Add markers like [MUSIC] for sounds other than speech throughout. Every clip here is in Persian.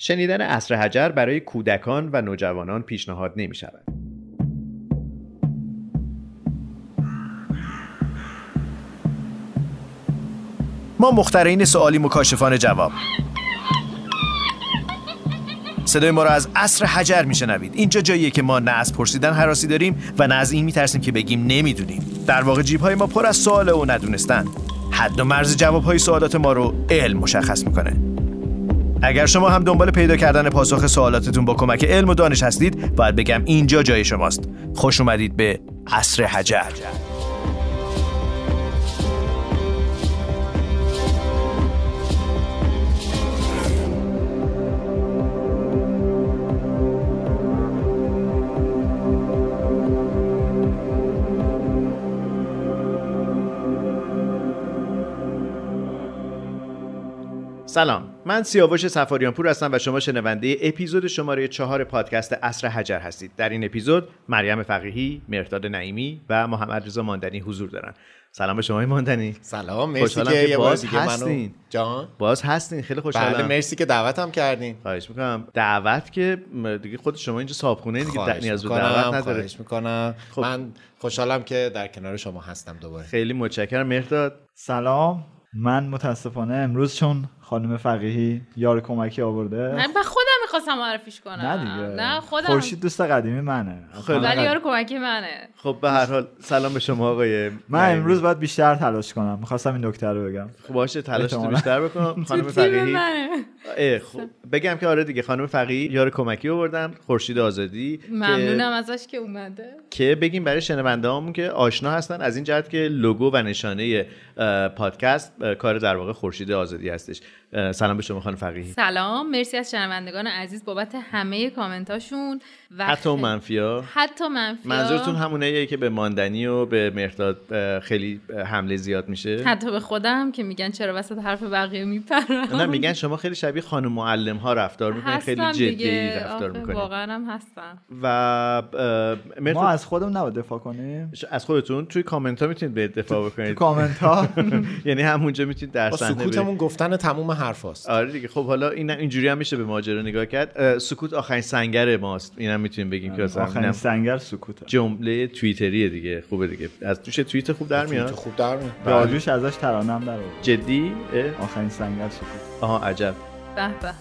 شنیدن اصر حجر برای کودکان و نوجوانان پیشنهاد نمی شود. ما مخترین سوالی مکاشفان جواب. صدای ما را از عصر حجر میشنوید اینجا جاییه که ما نه از پرسیدن حراسی داریم و نه از این میترسیم که بگیم نمی‌دونیم. در واقع جیب های ما پر از سوال و ندونستن. حد و مرز جواب های سوالات ما رو علم مشخص می‌کنه. اگر شما هم دنبال پیدا کردن پاسخ سوالاتتون با کمک علم و دانش هستید باید بگم اینجا جای شماست. خوش اومدید به عصر حجر. سلام. من سیاوش سفاریان پور هستم و شما شنونده اپیزود شماره چهار پادکست اصر حجر هستید. در این اپیزود مریم فقیهی مرداد نعیمی و محمد رضا ماندنی حضور دارن. سلام به شما ماندنی. سلام مرسی که, که باز هستین. جان. باز هستین خیلی خوشحالم. بله مرسی که دعوتم کردین. خواهش می‌کنم. دعوت که دیگه خود شما اینجا صابخونه دیگه نیاز به دعوت نداره. خواهش می‌کنم. خب. من خوشحالم که در کنار شما هستم دوباره. خیلی متشکرم. مرداد سلام. من متاسفانه امروز چون خانم فقیهی یار کمکی آورده؟ من خودم می‌خواستم معرفیش کنم. نه دیگه. نه خودم. خورشید دوست قدیمی منه. خب ولی یار کمکی منه. خب به هر حال سلام به شما آقای من امروز باید بیشتر تلاش کنم. می‌خواستم این دکتر رو بگم. خب باشه تلاش تو بیشتر بکنم [LAUGHS] خانم فقیهی. خب بگم که آره دیگه خانم فقیهی یار کمکی آوردن خورشید آزادی ممنونم ازش که اومده. که بگیم برای شنونده که آشنا هستن از این جهت که لوگو و نشانه پادکست کار در واقع خورشید آزادی هستش. سلام به شما خانم فقیهی سلام مرسی از شنوندگان عزیز بابت همه کامنتاشون و حتی منفی ها حتی منفی منظورتون همونه که به ماندنی و به مرداد خیلی حمله زیاد میشه؟ حتی به خودم که میگن چرا وسط حرف بقیه میپرم. نه میگن شما خیلی شبیه خانم معلم ها رفتار می‌کنید خیلی جدی رفتار می‌کنید واقعا هم هستم. و ما از خودم نباید دفاع کنیم. از خودتون توی کامنت ها می‌تونید به دفاع بکنید. کامنت ها [LAUGHS] یعنی همونجا می‌تونید در صحنه سکوتمون گفتن تموم حرفاست آره دیگه خب حالا این اینجوری هم میشه به ماجرا نگاه کرد. سکوت آخرین سنگر ماست. اینم می‌تونیم بگیم که آخرین سنگر سکوت جمله توییتریه دیگه. خوبه دیگه. از توش توییت خوب در میاد؟ خوب در میاد. داریوش ازش ترانم در جدی؟ آخرین سنگر سکوت. آها عجب. به به.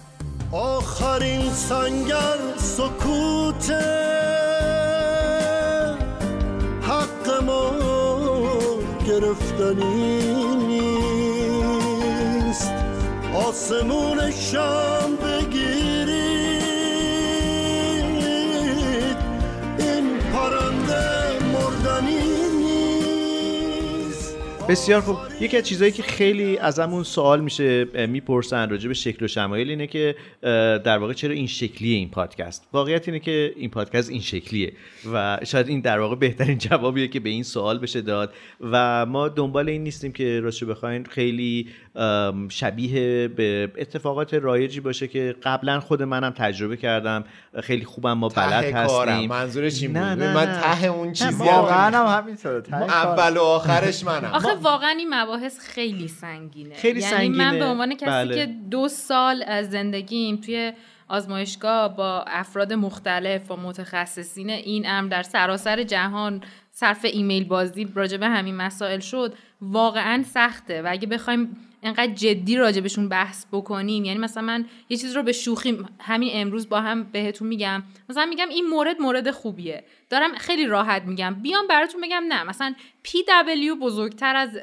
آخرین سنگر سکوت حق ما گرفتنی نیست. آسمون شام بگیرید این پرنده مردنی بسیار خوب. یکی از چیزهایی که خیلی ازمون سوال میشه می‌پرسن راجع به شکل و شمایل اینه که در واقع چرا این شکلیه این پادکست؟ واقعیت اینه که این پادکست این شکلیه و شاید این در واقع بهترین [LAUGHS] جوابیه که به این سوال بشه داد و ما دنبال این نیستیم که راستش بخواین خیلی شبیه به اتفاقات رایجی باشه که قبلا خود منم تجربه کردم. خیلی خوبم ما بلد هستیم. منظورش این نه نه من ته اون چیزی واقعا هم همینطوره. اول و آخرش منم. آخه واقعا این مباحث خیلی سنگینه. خیلی یعنی سنگینه. من به عنوان کسی بله. که دو سال از زندگیم توی آزمایشگاه با افراد مختلف و متخصصین این امر در سراسر جهان صرف ایمیل بازی راجع به همین مسائل شد واقعا سخته. و اگه بخوایم انقدر جدی راجبشون بحث بکنیم. یعنی مثلا من یه چیز رو به شوخی همین امروز با هم بهتون میگم. مثلا میگم این مورد مورد خوبیه. دارم خیلی راحت میگم. بیام براتون بگم نه. مثلا PW بزرگتر از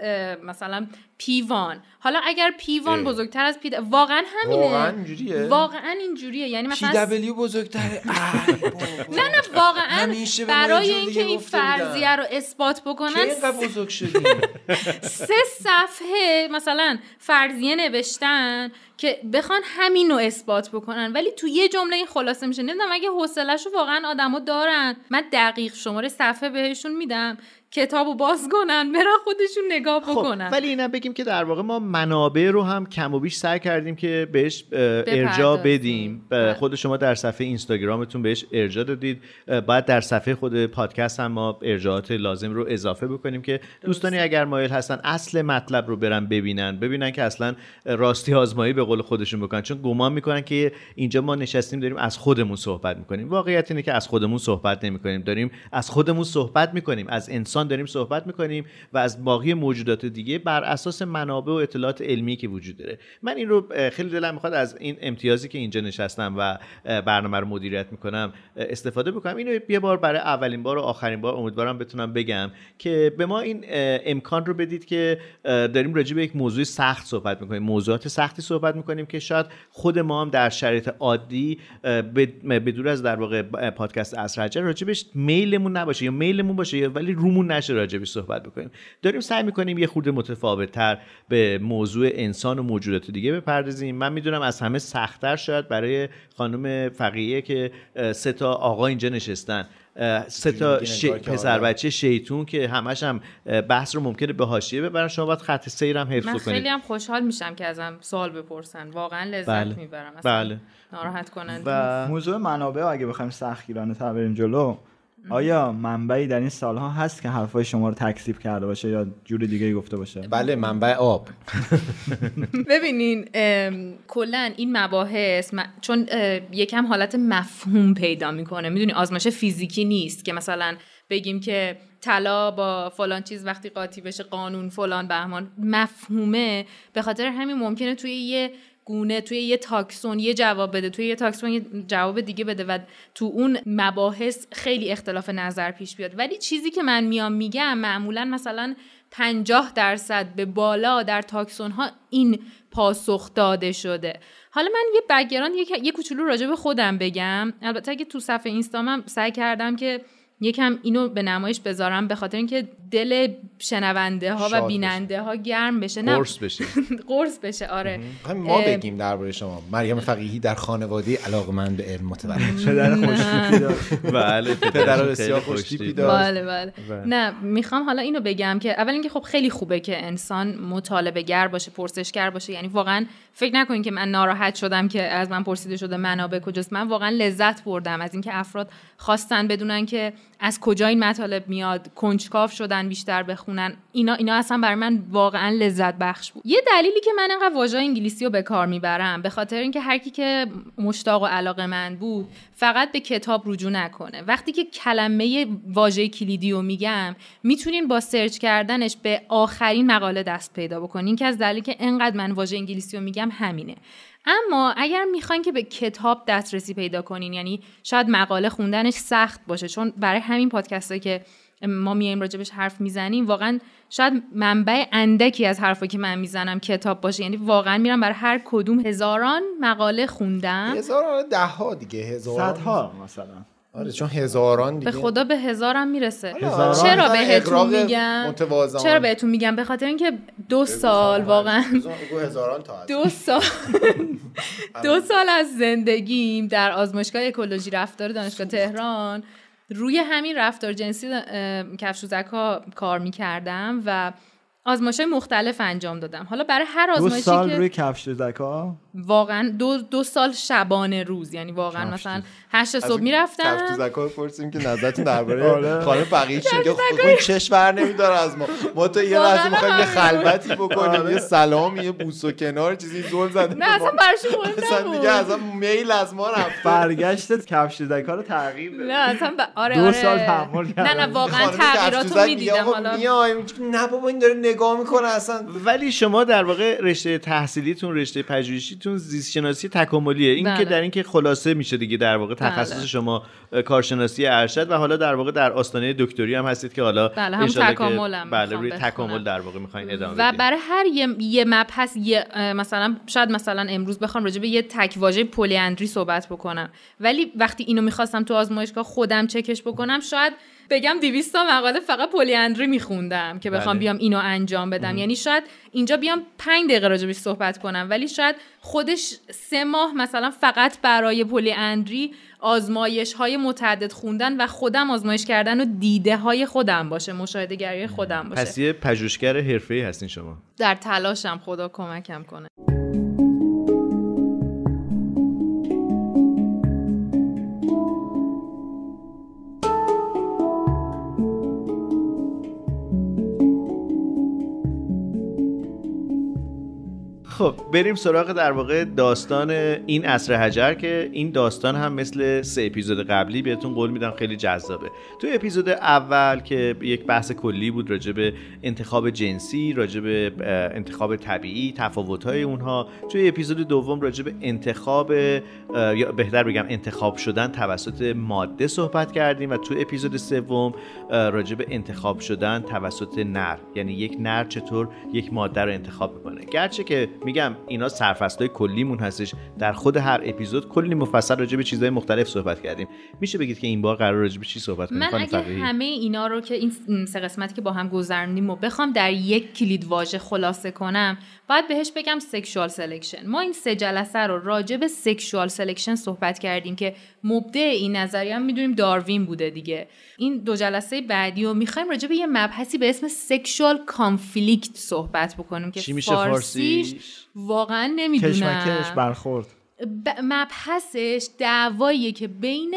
مثلا پیوان. حالا اگر پیوان بزرگتر از پی واقعا همینه. واقعا اینجوریه. واقعا اینجوریه. یعنی مثلا PW بزرگتره. [LAUGHS] نه نه واقعا برای اینکه این فرضیه رو اثبات بکنن چه بزرگ شدیم [LAUGHS] سه صفحه مثلا فرضیه نوشتن که بخوان همین رو اثبات بکنن. ولی تو یه جمله این خلاصه میشه. نمی‌دونم اگه حوصله‌شو واقعا آدما دارن. من دقیق شماره صفحه بهشون میدم. کتابو باز کنن برن خودشون نگاه خب بکنن. ولی اینم بگیم که در واقع ما منابع رو هم کم و بیش سعی کردیم که بهش ارجاع. بدیم. بله. خود شما در صفحه اینستاگرامتون بهش ارجاع دادید. باید در صفحه خود پادکست هم ما ارجاعات لازم رو اضافه بکنیم که دوستانی اگر مایل هستن اصل مطلب رو برن ببینن ببینن که اصلا راستی آزمایی به قول خودشون بکنن. چون گمان می‌کنن که اینجا ما نشستیم داریم از خودمون صحبت می‌کنیم. واقعیت اینه که از خودمون صحبت نمی‌کنیم. داریم از خودمون صحبت می‌کنیم. از انسان داریم صحبت می‌کنیم و از باقی موجودات دیگه بر اساس منابع و اطلاعات علمی که وجود داره. من این رو خیلی دلم می‌خواد از این امتیازی که اینجا نشستم و برنامه رو مدیریت می‌کنم استفاده بکنم. اینو یه بار برای اولین بار و آخرین بار امیدوارم بتونم بگم که به ما این امکان رو بدید که داریم راجع به یک موضوع سخت صحبت می‌کنیم موضوعات سختی صحبت می‌کنیم که شاید خود ما هم در شرایط عادی اه، به به دور از در واقع پادکست اسرجه راجبش میلمون نباشه یا میلمون باشه یا ولی رومون نشه راجبش صحبت بکنیم. داریم سعی می‌کنیم یه خورده متفاوت تر به موضوع انسان و موجودات دیگه بپردازیم. من می‌دونم از همه سختتر شاید برای خانم فقیه که سه تا آقا اینجا نشستن. سه تا ش... پسر. بچه شیطون که همش هم بحث رو ممکنه به حاشیه ببرن. شما باید خط سیر هم حفظ من کنید خیلی هم خوشحال میشم که ازم سوال بپرسن. واقعا لذت بله. می‌برم. اصلا بله. ناراحت کننده و موضوع منابع رو اگه بخوایم سختگیرانه تر بریم جلو آیا منبعی در این سالها هست که حرفای شما رو تکذیب کرده باشه یا جور دیگه گفته باشه؟ بله منبع آب. [LAUGHS] ببینین کلا این مباحث چون یکم حالت مفهوم پیدا می‌کنه. می‌دونی آزمایش فیزیکی نیست که مثلا بگیم که طلا با فلان چیز وقتی قاطی بشه قانون فلان بهمان. مفهومه. به خاطر همین ممکنه توی یه گونه توی یه تاکسون یه جواب بده توی یه تاکسون یه جواب دیگه بده و تو اون مباحث خیلی اختلاف نظر پیش بیاد. ولی چیزی که من میام میگم معمولا مثلا 50 درصد به بالا در تاکسون ها این پاسخ داده شده. حالا من یه بگران یه, یه کوچولو راجع به خودم بگم. البته اگه تو صفحه اینستامم سعی کردم که یکم اینو به نمایش بذارم به خاطر اینکه دل شنونده ها و بشه. بیننده ها گرم بشه. نه. قرص بشه. [LAUGHS] قرص بشه آره. همین ما بگیم درباره شما. مریم فقیهی در خانواده علاقمند به علم متولد. شد. [LAUGHS] پدر خوشتیپی داشت. بله [LAUGHS] پدر بسیار خوش خوشتیپی. داشت. بله بله. نه می‌خوام حالا اینو بگم که اول اینکه خب خیلی خوبه که انسان مطالبه گر باشه پرسشگر باشه. یعنی واقعا فکر نکنین که من ناراحت شدم که از من پرسیده شده منابع کجاست. من واقعا لذت بردم از اینکه افراد خواستن بدونن که از کجا این مطالب میاد کنجکاو شدن بیشتر بخونن اینا اینا اصلا برای من واقعا لذت بخش بود. یه دلیلی که من انقدر واژه انگلیسی رو به کار می‌برم به خاطر اینکه هر کی که مشتاق و علاقه من بود فقط به کتاب رجوع نکنه. وقتی که کلمه واژه کلیدی رو میگم می‌تونین با سرچ کردنش به آخرین مقاله دست پیدا بکنین که از دلیلی که انقدر من واژه انگلیسی رو میگم همینه. اما اگر می‌خواین که به کتاب دسترسی پیدا کنین یعنی شاید مقاله خوندنش سخت باشه چون برای همین پادکست که ما میایم راجبش حرف می‌زنیم واقعا شاید منبع اندکی از حرفایی که من می‌زنم کتاب باشه. یعنی واقعا میرم برای هر کدوم هزاران مقاله خوندم. هزاران ده ها دیگه هزاران. صدها مثلا. آره چون هزاران دیگه. به خدا به هزارم می‌رسه. هزاران. چرا بهتون میگم؟ متواضعانه. چرا بهتون میگم؟ به خاطر اینکه دو سال واقعا. هزاران تا. دو سال. [LAUGHS] دو سال از زندگیم در آزمایشگاه اکولوژی رفتار دانشگاه تهران روی همین رفتار جنسی کفشوزک ها کار می‌کردم و آزمایش های مختلف انجام دادم. حالا برای هر دو آزمایشی سال که روی کفش ها واقعا دو, دو سال شبانه روز. یعنی واقعا کفش مثلا هشت صبح کفش می‌رفتم. تو زکات پرسیم که نظرتون درباره [LAUGHS] آره. خانم فقیه چی میگه؟ خب چش بر نمیداره از ما. ما تو یه لحظه می‌خوایم یه. خلوتی بکنیم یه سلام یه بوس و کنار چیزی زل زده نه اصلا برش مهم اصلا. دیگه اصلا میل از ما رفته برگشتت کفش ها رو تغییر بده نه اصلا ب... آره دو آره. سال تحمل نه. نه واقعا خانم تغییرات کفشوزک رو میگه می‌دیدم. حالا میایم نه بابا این داره نگاه می‌کنه اصلا ولی شما در واقع رشته تحصیلیتون رشته پژوهشیتون زیست شناسی تکاملیه این بله. که در این که خلاصه میشه دیگه در واقع تخصص بله. شما کارشناسی ارشد و حالا در واقع در آستانه دکتری هم هستید که حالا بله، انشالله که- تکاملم بله روی. تکامل در واقع می‌خواین ادامه و بدید. برای هر یه, یه مبحث یه مثلا شاید مثلا امروز بخوام راجع به یه تک واژه پلی اندری صحبت بکنم ولی وقتی اینو می‌خواستم تو آزمایشگاه خودم چکش بکنم شاید بگم 200 تا مقاله فقط polyandry میخوندم که بخوام بله. بیام اینو انجام بدم. یعنی شاید اینجا بیام 5 دقیقه راجبش صحبت کنم ولی شاید خودش سه ماه مثلا فقط برای polyandry آزمایش های متعدد خوندن و خودم آزمایش کردن و دیده های خودم باشه مشاهده گری خودم باشه. پس یه پژوهشگر حرفه‌ای هستین شما. در تلاشم خدا کمکم کنه. خب بریم سراغ در واقع داستان این عصر حجر که این داستان هم مثل سه اپیزود قبلی بهتون قول میدم خیلی جذابه. تو اپیزود اول که یک بحث کلی بود راجع به انتخاب جنسی راجع به انتخاب طبیعی تفاوت‌های اونها توی اپیزود دوم راجع به انتخاب یا بهتر بگم انتخاب شدن توسط ماده صحبت کردیم و تو اپیزود سوم راجع به انتخاب شدن توسط نر. یعنی یک نر چطور یک ماده رو انتخاب می‌کنه. گرچه که میگم اینا سرفصلای کلیمون هستش. در خود هر اپیزود کلی مفصل راجع به چیزهای مختلف صحبت کردیم. میشه بگید که این بار قرار راجع به چی صحبت کنیم؟ من اگه فقیهی؟ همه اینا رو که این سه قسمتی که با هم گذروندیم و بخوام در یک کلید واژه خلاصه کنم باید بهش بگم sexual selection ما این سه جلسه رو راجع به sexual selection صحبت کردیم که مبدع این نظریه هم می‌دونیم داروین بوده دیگه. این دو جلسه بعدی رو می‌خوایم راجع به یه مبحثی به اسم sexual conflict صحبت بکنیم که چی میشه فارسیش؟ واقعا نمی‌دونم. کشمکش برخورد. ب- مبحثش دعواییه که بین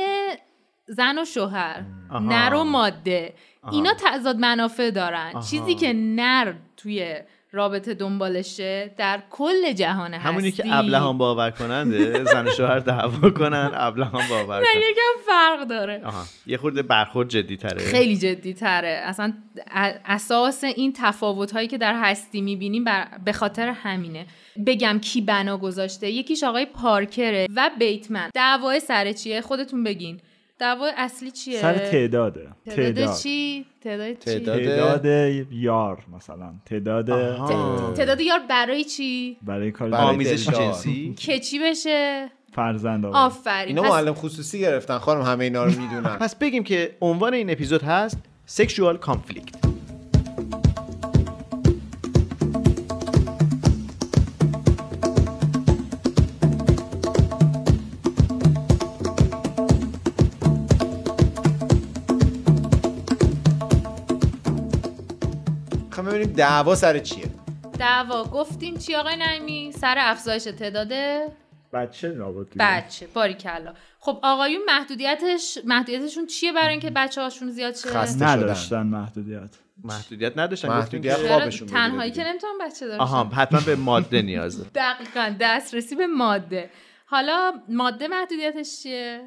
زن و شوهر. آها. نر و ماده. اینا تضاد منافع دارن. چیزی که نر توی رابطه دنبالشه در کل جهان هستی همونی که ابلهان باور کننده زن شوهر دعوا کنن ابلهان باور نه کنن. یکم فرق داره. آها یه خورده برخورد جدی تره خیلی جدی تره اصلا اساس این تفاوت هایی که در هستی می‌بینیم به خاطر همینه. بگم کی بنا گذاشته. یکیش آقای پارکره و بیتمن. دعوای سر چیه؟ خودتون بگین. دعوای اصلی چیه؟ سر تعداده. تعداد تعداد. چی؟ تعداد چی؟ تعداد- تعداد یار مثلا. تعداد آها. تعداد یار برای چی؟ برای کار برای آمیزش. جنسی. که چی بشه؟ فرزند آورد. آفرین. اینا پس معلم خصوصی گرفتن. خانم همه اینا رو می‌دونن. [LAUGHS] پس بگیم که عنوان این اپیزود هست سکشوال کانفلیکت دعوا سر چیه؟ دعوا. گفتیم چی آقای نعیمی؟ سر افزایش تعداد؟ بچه دیگه. بچه باریکلا. خب آقایون محدودیتش محدودیتشون چیه برای اینکه بچه هاشون زیاد شه؟ خسته نداشتن محدودیت. محدودیت نداشتن گفتیم محدودیت خوابشون تنهایی که دیگه. نمی‌تونم بچه داشته آها حتما به ماده نیازه [LAUGHS] دقیقا دسترسی به ماده. حالا ماده محدودیتش چیه؟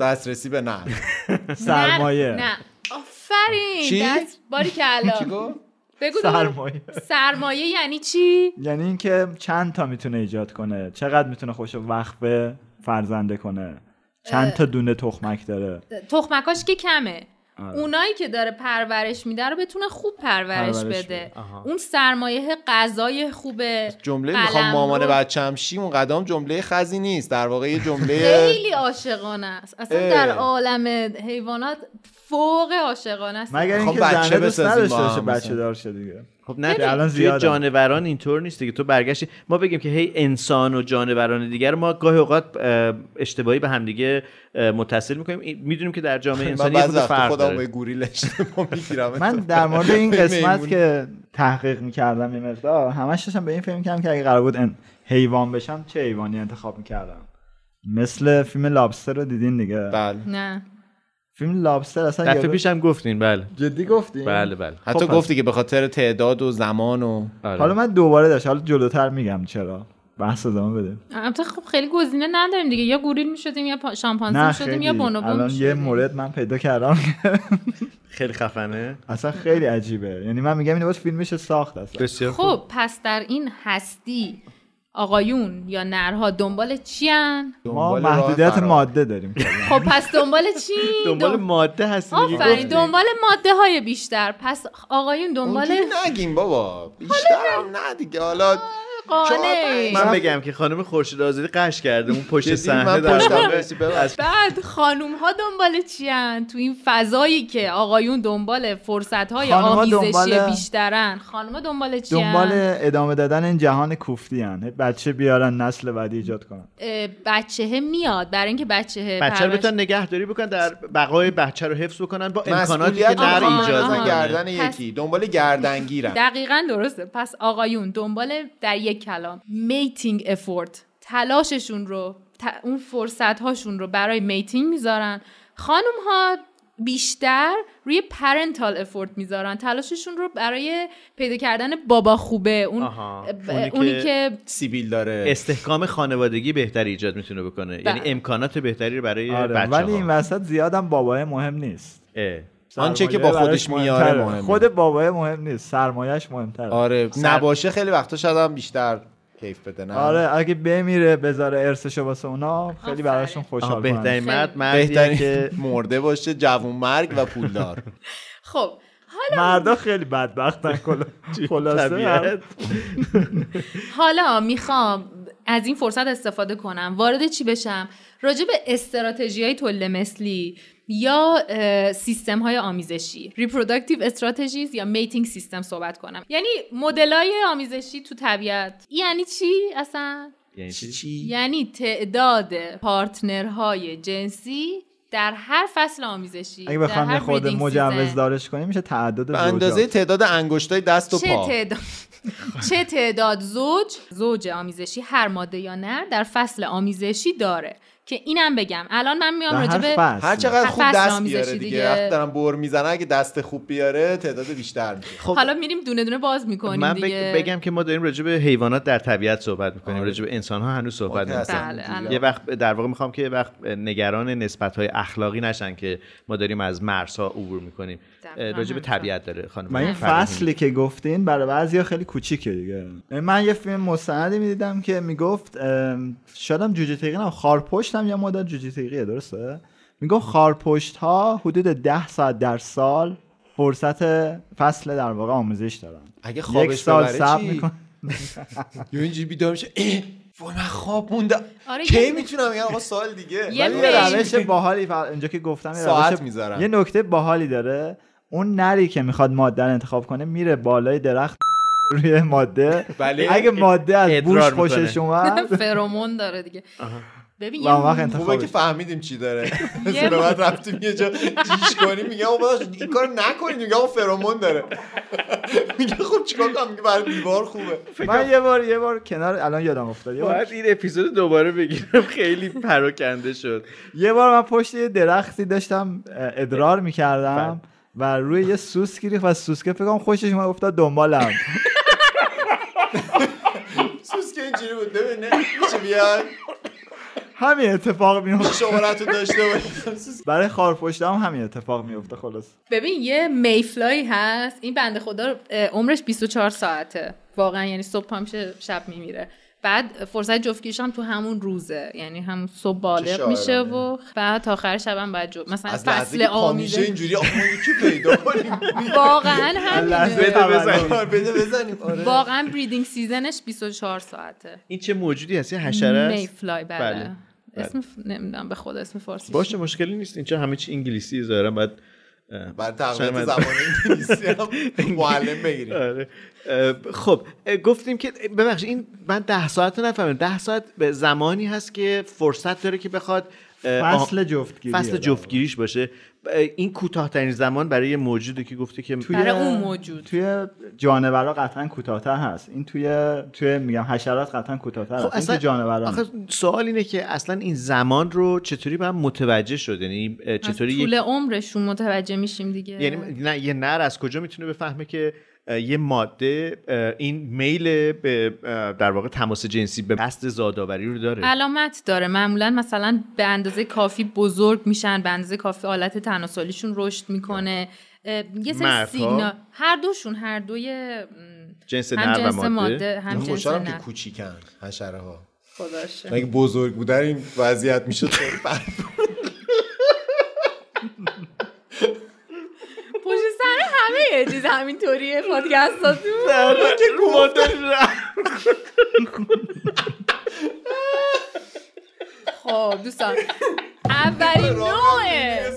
دسترسی به نه [LAUGHS] سرمایه. نه, نه. آفرین چی؟ دست باریکلا. چی گفت؟ بگو. سرمایه سرمایه یعنی چی یعنی اینکه چند تا می‌تونه ایجاد کنه چقدر می‌تونه خوش وقت به فرزنده کنه چند تا دونه تخمک داره تخمکاش که کمه آره. اونایی که داره پرورش میده رو بتونه خوب پرورش, پرورش بده. اون سرمایه غذای خوبه جمله می‌خوام مامان قلمرو. بچم شی اون قدم جمله خزی نیست در واقع یه جمله خیلی عاشقانه است اصلا اه. در عالم حیوانات فوق عاشقانه است. مگر خب اینکه بچه زنه دوست بسازیم نداشته باشه. بچه دار شه دیگه. خب نه الان توی زیادن. جانوران اینطور نیست دیگه. تو برگشتی ما بگیم که هی انسان و جانوران دیگر ما گاهی اوقات اه، اشتباهی به همدیگه متصل می‌کنیم. می‌دونیم که در جامعه [LAUGHS] انسانی وقتا فرق خودم داره. به گوریل [LAUGHS] من در مورد این [LAUGHS] قسمت. که تحقیق می‌کردم این مقدار همش داشتم به این فکر می‌کردم که اگه قرار بود ان- حیوان بشم چه حیوانی انتخاب می‌کردم؟ مثل فیلم لابستر رو دیدین دیگه؟ بله. نه. فیلم لابستر اصلا دفعه پیشم گفتین بله. جدی گفتی بله بله. حتی خب. گفتی که به خاطر تعداد و زمان و آره. حالا من دوباره داشت. حالا جلوتر میگم چرا. بحث ادامه بده. البته خب خیلی گزینه نداریم دیگه. یا گوریل می‌شدیم یا پا- شامپانزه می‌شدیم یا بونوبو الان یه مورد من پیدا کردم. [LAUGHS] خیلی خفنه. اصلا خیلی عجیبه. یعنی من میگم اینو باید فیلمش ساخت اصلا. خب پس در این هستی آقایون یا نرها دنبال چیان؟ ما دنبال راه محدودیت. ماده داریم. [LAUGHS] خب پس دنبال چی؟ دنبال دن- ماده هستی دیگه آفرین. دنبال ماده های بیشتر. پس آقایون دنبال نگیم بابا. بیشتر هم نه دیگه. حالا قانع. من بگم که خانم خورشید آزادی قش کرده. اون پشت؟ صحنه در بعد خانوم ها دنبال چیان تو این فضایی که آقایون دنبال فرصت های آمیزشی دنبال- بیشترن خانوما دنبال چیان دنبال ادامه دادن این جهان کوفتی هن. بچه بیارن نسل بعدی ایجاد کنن. بچه میاد. برای اینکه بچه بچه رو بتونن نگهداری بکنن در بقای بچه رو حفظ بکنن با امکاناتی که ایجاد آها. می‌کنه. گردن یکی. دنبال گردنگیرم دقیقا درسته. پس آقایون دنبال در یک کلام. mating effort تلاششون رو ت- اون فرصت هاشون رو برای mating می‌ذارن. خانم ها بیشتر روی parental effort می‌ذارن. تلاششون رو برای پیدا کردن بابا خوبه. اون آها. ب- اونی اونی, که- که سیبیل داره. استحکام خانوادگی بهتری ایجاد می‌تونه بکنه. یعنی بله. امکانات بهتری رو برای آره. بچه ولی این ها وسط زیادم بابای مهم نیست. آنچه که با خودش میاره. مهمه. خود بابای مهم نیست. سرمایهش مهمتره. آره سر- نباشه خیلی وقتا شاید هم بیشتر کیف بده نه؟ آره اگه بمیره بذاره ارثشو واسه اونا خیلی. براشون خوشحال بهترین مرد مردیه که مرده باشه جوون مرگ و پولدار. [LAUGHS] خب مردا خیلی بدبختن کلا [LAUGHS] خلاصه. [LAUGHS] حالا می‌خوام از این فرصت استفاده کنم. وارد چی بشم؟ راجع به استراتژی های مثلی یا سیستم های آمیزشی reproductive strategies یا mating سیستم صحبت کنم. یعنی مدل های آمیزشی تو طبیعت. یعنی چی اصلا؟ یعنی چی؟ چی؟ یعنی تعداد پارتنرهای جنسی در هر فصل آمیزشی اگه بخوام یه breeding مجوز. دارش کنیم میشه تعدد به اندازه زوجات. تعداد انگشتای دست و چه پا. تعداد چه تعداد زوج؟ زوج آمیزشی هر ماده یا نر در فصل آمیزشی داره. که اینم بگم الان من میام راجع به هر چقدر خوب دست بیاره دیگه دیگه. وقتی دارم بر می‌زنه اگه دست خوب بیاره تعداد بیشتر میشه خب حالا میریم دونه دونه باز می‌کنیم من دیگه بگ- بگم که ما داریم راجع به حیوانات در طبیعت صحبت می‌کنیم آره. راجع به انسان ها هنوز صحبت. نمی‌کنیم بله. یه وقت در واقع می‌خوام که یه وقت نگران نسبت های اخلاقی نشن که ما داریم از مرزها عبور می‌کنیم راجع به. طبیعت داره خانم من این. فصلی که گفتین برای بعضیا خیلی کوچیکه دیگه من یه فیلم مستندی می‌دیدم که می‌گفت ام، شایدم جوجه تیغی نه خارپشت هم یه مدل جوجه تیغیه درسته می‌گفت خارپشت ها حدود ده ساعت در سال فرصت فصل در واقع آموزش دارن اگه یک خوابش سال ببره صبر چی؟ میکن یا اینجوری بیدار میشه وای من خواب موندم آره، کی می‌تونم بگم آقا سال دیگه یه ولی. روش باحالی اینجا که گفتم یه ساعت روش- می‌ذارن. یه نکته باحالی داره اون نری که می‌خواد ماده رو انتخاب کنه میره بالای درخت روی ماده. بله. اگه ماده از بوش. خوشش اومد. [LAUGHS] فرامون داره دیگه. ببین اون وقت یه خوبه که فهمیدیم چی داره. [LAUGHS] مثلا بعد رفتیم یه جا جیش کنیم میگه آقا این کار نکنید میگه آقا فرامون داره. [LAUGHS] میگه خب چیکار کنم؟ میگه برای دیوار خوبه. من یه بار یه بار کنار الان یادم افتاد یه بار, باید این اپیزود دوباره بگیرم. خیلی پراکنده شد. یه بار من پشت یه درختی داشتم ادرار می‌کردم. و روی یه سوسکی ریخت و سوسکه فکر کنم خوشش اومد افتاد دنبالم. سوسکه اینجوری بود ببینه میشه بیاد. همین اتفاق میفته شمارت رو داشته باشی برای خارپشت هم همین اتفاق میفته خلاص. ببین یه میفلایی هست. این بنده خدا عمرش 24 ساعته. واقعا یعنی صبح پا میشه شب میمیره. بعد فرصت جفتگیریش هم تو همون روزه. یعنی هم صبح بالغ چه میشه. و بعد تا آخر شب هم باید جو... مثلا از فصل آمیزه. اینجوری یکی پیدا کنیم. [LAUGHS] واقعا همینه. بده بزنیم. آره، بده بزنیم. آره. واقعا بریدینگ سیزنش 24 ساعته. این چه موجودی هست؟ یه حشره است؟ میفلای بله, بله. اسم. نمی‌دونم به خود اسم فارسی باشه مشکلی نیست. اینجا همه چی انگلیسی ظاهرا باید برای تقویت زبان انگلیسی هم [LAUGHS] معلم بگیریم. آره. خب گفتیم که ببخشید این من ده ساعت رو نفهمیدم. ده ساعت به زمانی هست که فرصت داره که بخواد فصل جفتگیری فصل جفتگیریش باشه. این کوتاهترین زمان برای یه موجودی که گفته که توی- برای اون موجود. توی جانورا قطعا کوتاهتر هست. این توی توی میگم حشرات قطعا کوتاهتر خب هست. این اصلا توی جانورا. آخه سوال اینه که اصلا این زمان رو چطوری باید متوجه شد؟ یعنی چطوری یک- طول عمرشون متوجه میشیم دیگه؟ یعنی نه یه نر از کجا می‌تونه بفهمه که یه ماده این میل به در واقع تماس جنسی به قصد زادآوری رو داره. علامت داره. معمولا مثلا به اندازه کافی بزرگ میشن به اندازه کافی آلت تناسلیشون رشد می‌کنه. اه، یه سری؟ سیگنال. هر دوشون هر دوی جنس هم نر و جنس ماده, ماده هم جنس خوشحالم که نر کوچیکن حشره ها خداشه اگه بزرگ بودن این وضعیت می‌شد [LAUGHS] خیلی بد پشت سر همه یه چیز همینطوریه پادکستاتون که خب دوستان اولین نوع. یه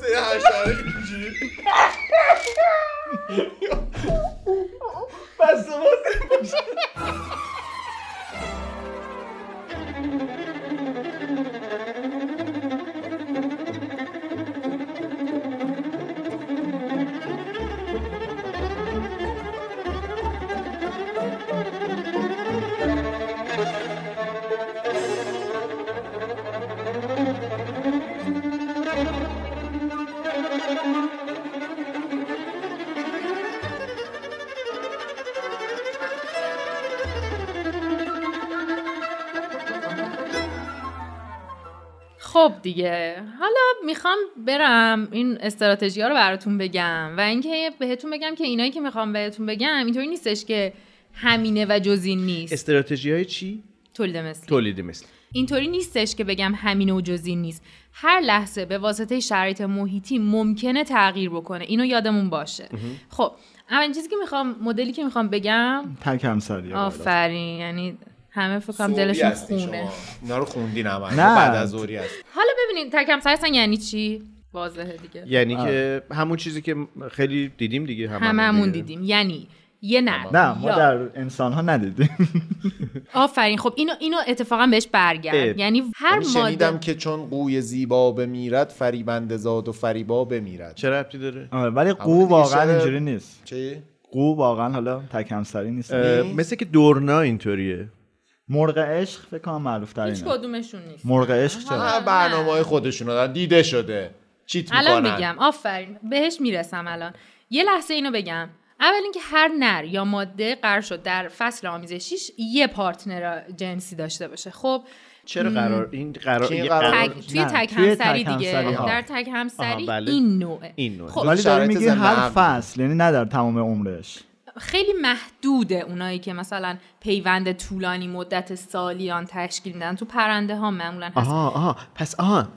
خب دیگه. حالا می‌خوام برم این استراتژی ها رو براتون بگم و اینکه بهتون بگم که اینایی که می‌خوام بهتون بگم اینطوری نیستش که همینه و جزین نیست. استراتژی های چی؟ تولید مثل. تولید مثل. اینطوری نیستش که بگم همینه و جزین نیست. هر لحظه به واسطه شرایط محیطی ممکنه تغییر بکنه. اینو یادمون باشه. خب اولین چیزی که می‌خوام مدلی که می‌خوام بگم تک همسری آفرین. یعنی همه فکر کنم دلشون خونه. اینا رو خوندین همه. نه. بعد از ظهری هست. حالا ببینید تکم سرسن یعنی چی؟ واضحه دیگه. یعنی که همون چیزی که خیلی دیدیم دیگه هممون هممون دیگه. دیدیم. یعنی یه نر نه ما یا- در انسان ها ندیدیم. [LAUGHS] آفرین. خب اینو اینو اتفاقا بهش برگرد. اه. یعنی هر یعنی شنیدم ماده که چون قوی زیبا بمیرد فریبنده زاد و فریبا بمیرد. چه ربطی داره؟ آره، ولی قو واقعا اینجوری نیست. چی؟ قو واقعا حالا تک همسری نیست. اه، نیست؟ مثل که دورنا اینطوریه. مرغ عشق فکر کنم معروف هیچ ترینه کدومشون نیست. مرغ عشق چرا؟ برنامه های خودشون دارن. دیده شده. چیت الان می‌کنن. میگم. آفرین. بهش می‌رسم الان. یه لحظه اینو بگم. اول اینکه هر نر یا ماده قرار شد در فصل آمیزشیش یه پارتنر جنسی داشته باشه. خب چرا قرار این قرار یه قرار- تک توی تک توی همسری دیگه. در تک همسری بله. این نوعه. این نوع خب. ولی میگی ضمن هر. فصل یعنی نه در تمام عمرش. خیلی محدوده اونایی که مثلا پیوند طولانی مدت سالیان تشکیل میدن تو پرنده ها معمولا هست آها آها پس آها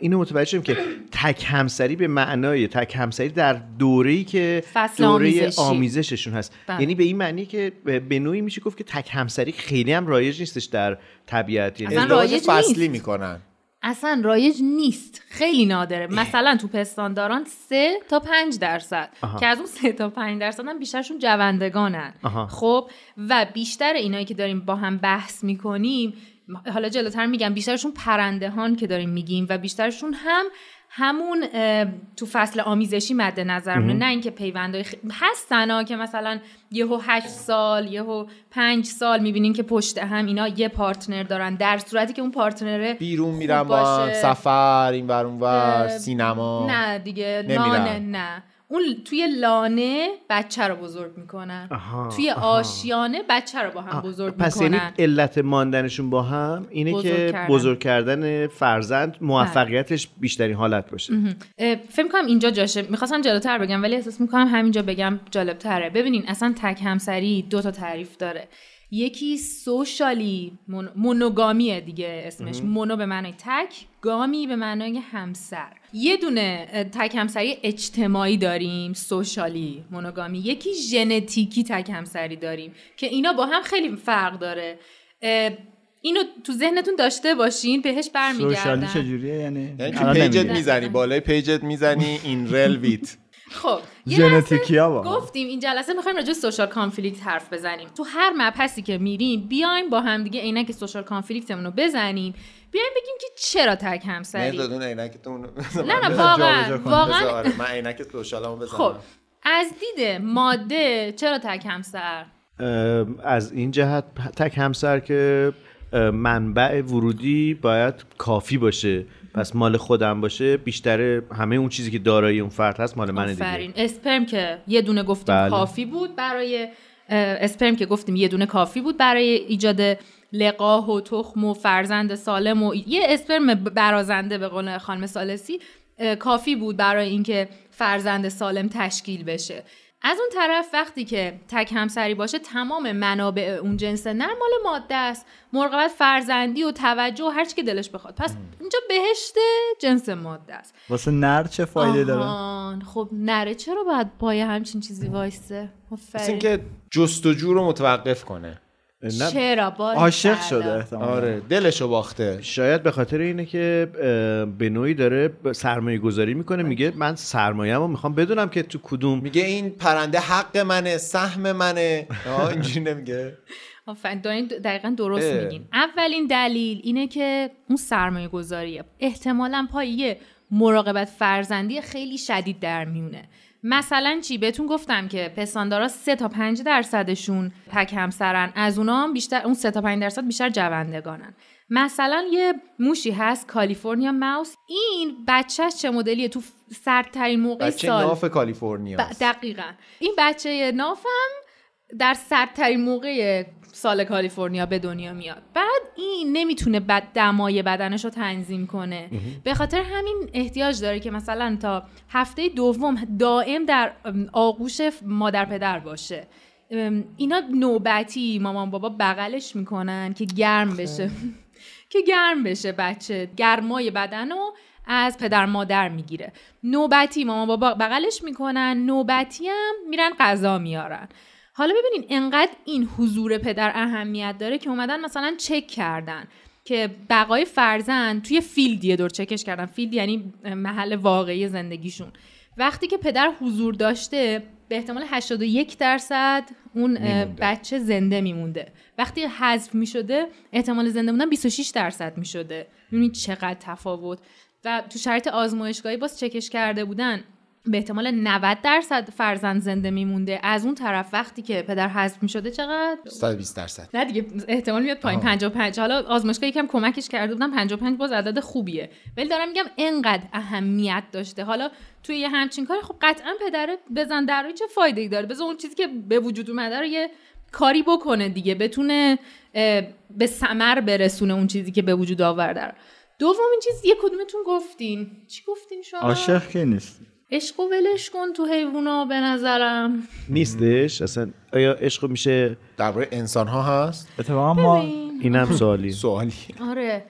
اینو متوجه شدم که تک همسری به معنای تک همسری در دوره‌ای که فصل دوره آمیزشی. آمیزششون هست بله. یعنی به این معنی که به نوعی میشه گفت که تک همسری خیلی هم رایج نیستش در طبیعت یعنی رایج فصلی نیست. می‌کنن اصلا رایج نیست. خیلی نادره. مثلا تو پستانداران سه تا پنج درصد. آها. که از اون سه تا پنج درصد هم بیشترشون جوندگانن. آها. خب و بیشتر اینایی که داریم با هم بحث می‌کنیم حالا جلوتر میگم بیشترشون پرنده هان که داریم میگیم و بیشترشون هم همون تو فصل آمیزشی مد نظرمونه نه اینکه پیوندای خ... هستن ها که مثلا یهو هشت سال یهو پنج سال می‌بینین که پشت هم اینا یه پارتنر دارن در صورتی که اون پارتنره بیرون میرن با. سفر این ور اون سینما نه دیگه نمیرن. لانه نه اون توی لانه بچه رو بزرگ می‌کنن. آها، توی آها. آشیانه بچه رو با هم بزرگ پس یعنی می‌کنن. علت ماندنشون با هم اینه بزرگ که کردن. بزرگ کردن فرزند موفقیتش بیشترین حالت باشه. فکر کنم اینجا جاشه. می‌خواستم جلوتر بگم ولی احساس می‌کنم همینجا بگم جالب تره ببینین اصلا تک همسری دو تا تعریف داره. یکی سوشالی مون... مونوگامیه دیگه اسمش. مونو به معنای تک gamy به معنای همسر. یه دونه تک همسری اجتماعی داریم socially monogamy. یکی ژنتیکی تک همسری داریم که اینا با هم خیلی فرق داره. اینو تو ذهنتون داشته باشین بهش برمیگردم. socially چجوریه؟ یعنی یعنی page ت. می‌زنی بالای page ت می‌زنی in rel with خب هم. گفتیم این جلسه می‌خوایم راجع به sexual conflict حرف بزنیم. تو هر مبحثی که میریم بیایم با هم دیگه عینک sexual conflict مون رو بزنیم. بیایم بگیم که چرا تک همسری؟ اون عینکتون نه نه واقعا واقعا. آره من عینک سوشالمو بزنم. خب از دید ماده چرا تک همسر؟ از این جهت تک همسر که منبع ورودی باید کافی باشه. پس مال خودم باشه بیشتر همه اون چیزی که دارای اون فرد هست مال من دیگه. اسپرم که یه دونه گفتیم بله. کافی بود برای اسپرم که گفتیم یه دونه کافی بود برای ایجاد لقاح و تخم و فرزند سالم و یه اسپرم برازنده به قول خانم سالسی کافی بود برای اینکه فرزند سالم تشکیل بشه. از اون طرف وقتی که تک همسری باشه تمام منابع اون جنس نر مال ماده است. مراقبت فرزندی و توجه و هر چی که دلش بخواد. پس اینجا بهشت جنس ماده است. واسه نر چه فایده داره؟ آهان، خب نره چرا باید پای همچین چیزی آفرین. اینکه جستجو رو متوقف کنه. نه. چرا؟ عاشق. شده احتمالاً. آره دلشو باخته. شاید به خاطر اینه که به نوعی داره سرمایه گذاری می‌کنه. میگه من سرمایه رو می‌خوام بدونم که تو کدوم میگه این پرنده حق منه سهم منه. آه، اینجوری نمیگه. [LAUGHS] آفرین دارین دقیقا درست اه. میگین. اولین دلیل اینه که اون سرمایه گذاریه احتمالا پای یه مراقبت فرزندی خیلی شدید در میونه. مثلا چی؟ بهتون گفتم که پستاندارا 3 تا 5 درصدشون تک همسرن. از اونا هم بیشتر اون 3 تا 5 درصد بیشتر جوندگانن. مثلا یه موشی هست کالیفرنیا ماوس. این بچهش چه مدلیه؟ تو سردترین موقع بچه سال. ناف کالیفرنیا ب- دقیقا. این بچه نافم در سردترین موقع سال کالیفرنیا به دنیا میاد. بعد این نمی‌تونه بد دمای بدنش رو تنظیم کنه. به خاطر همین احتیاج داره که مثلا تا هفته دوم دائم در آغوش مادر پدر باشه. اینا نوبتی مامان بابا بغلش می‌کنن که گرم بشه. [LAUGHS] که گرم بشه بچه. گرمای بدن رو از پدر مادر می‌گیره. نوبتی مامان بابا بغلش می‌کنن نوبتی هم میرن غذا میارن. حالا ببینین انقدر این حضور پدر اهمیت داره که اومدن مثلا چک کردن که بقای فرزند توی field یه دور چکش کردن. field یعنی محل واقعی زندگیشون. وقتی که پدر حضور داشته به احتمال 81 درصد اون اه، بچه زنده میمونده. وقتی حذف می‌شده احتمال زنده موندن 26 درصد می‌شده. می‌بینید چقدر تفاوت. و تو شرط آزمایشگاهی باز چکش کرده بودن. به احتمال 90 درصد فرزند زنده میمونده. از اون طرف وقتی که پدر حذف می‌شده چقدر؟ 120 درصد. نه دیگه احتمال میاد پایین 55 حالا آزمایشگاه یکم کمکش کرده بودم 55 باز عدد خوبیه. ولی دارم میگم انقدر اهمیت داشته. حالا توی یه همچین کاری خب قطعا پدر بزن در چه فایده ای داره؟ بذار اون چیزی که به وجود اومده رو یه کاری بکنه دیگه بتونه به ثمر برسونه اون چیزی که به وجود آورده. دومین چیز یه کدومتون گفتین. چی گفتین شما؟ عاشق که نیست عشق و ولش کن تو حیوونا به نظرم. نیستش؟ اصلا آیا عشق میشه درباره انسان ها هست؟ اتفاقا ما. اینم [LAUGHS] سوالی. سوالی. آره.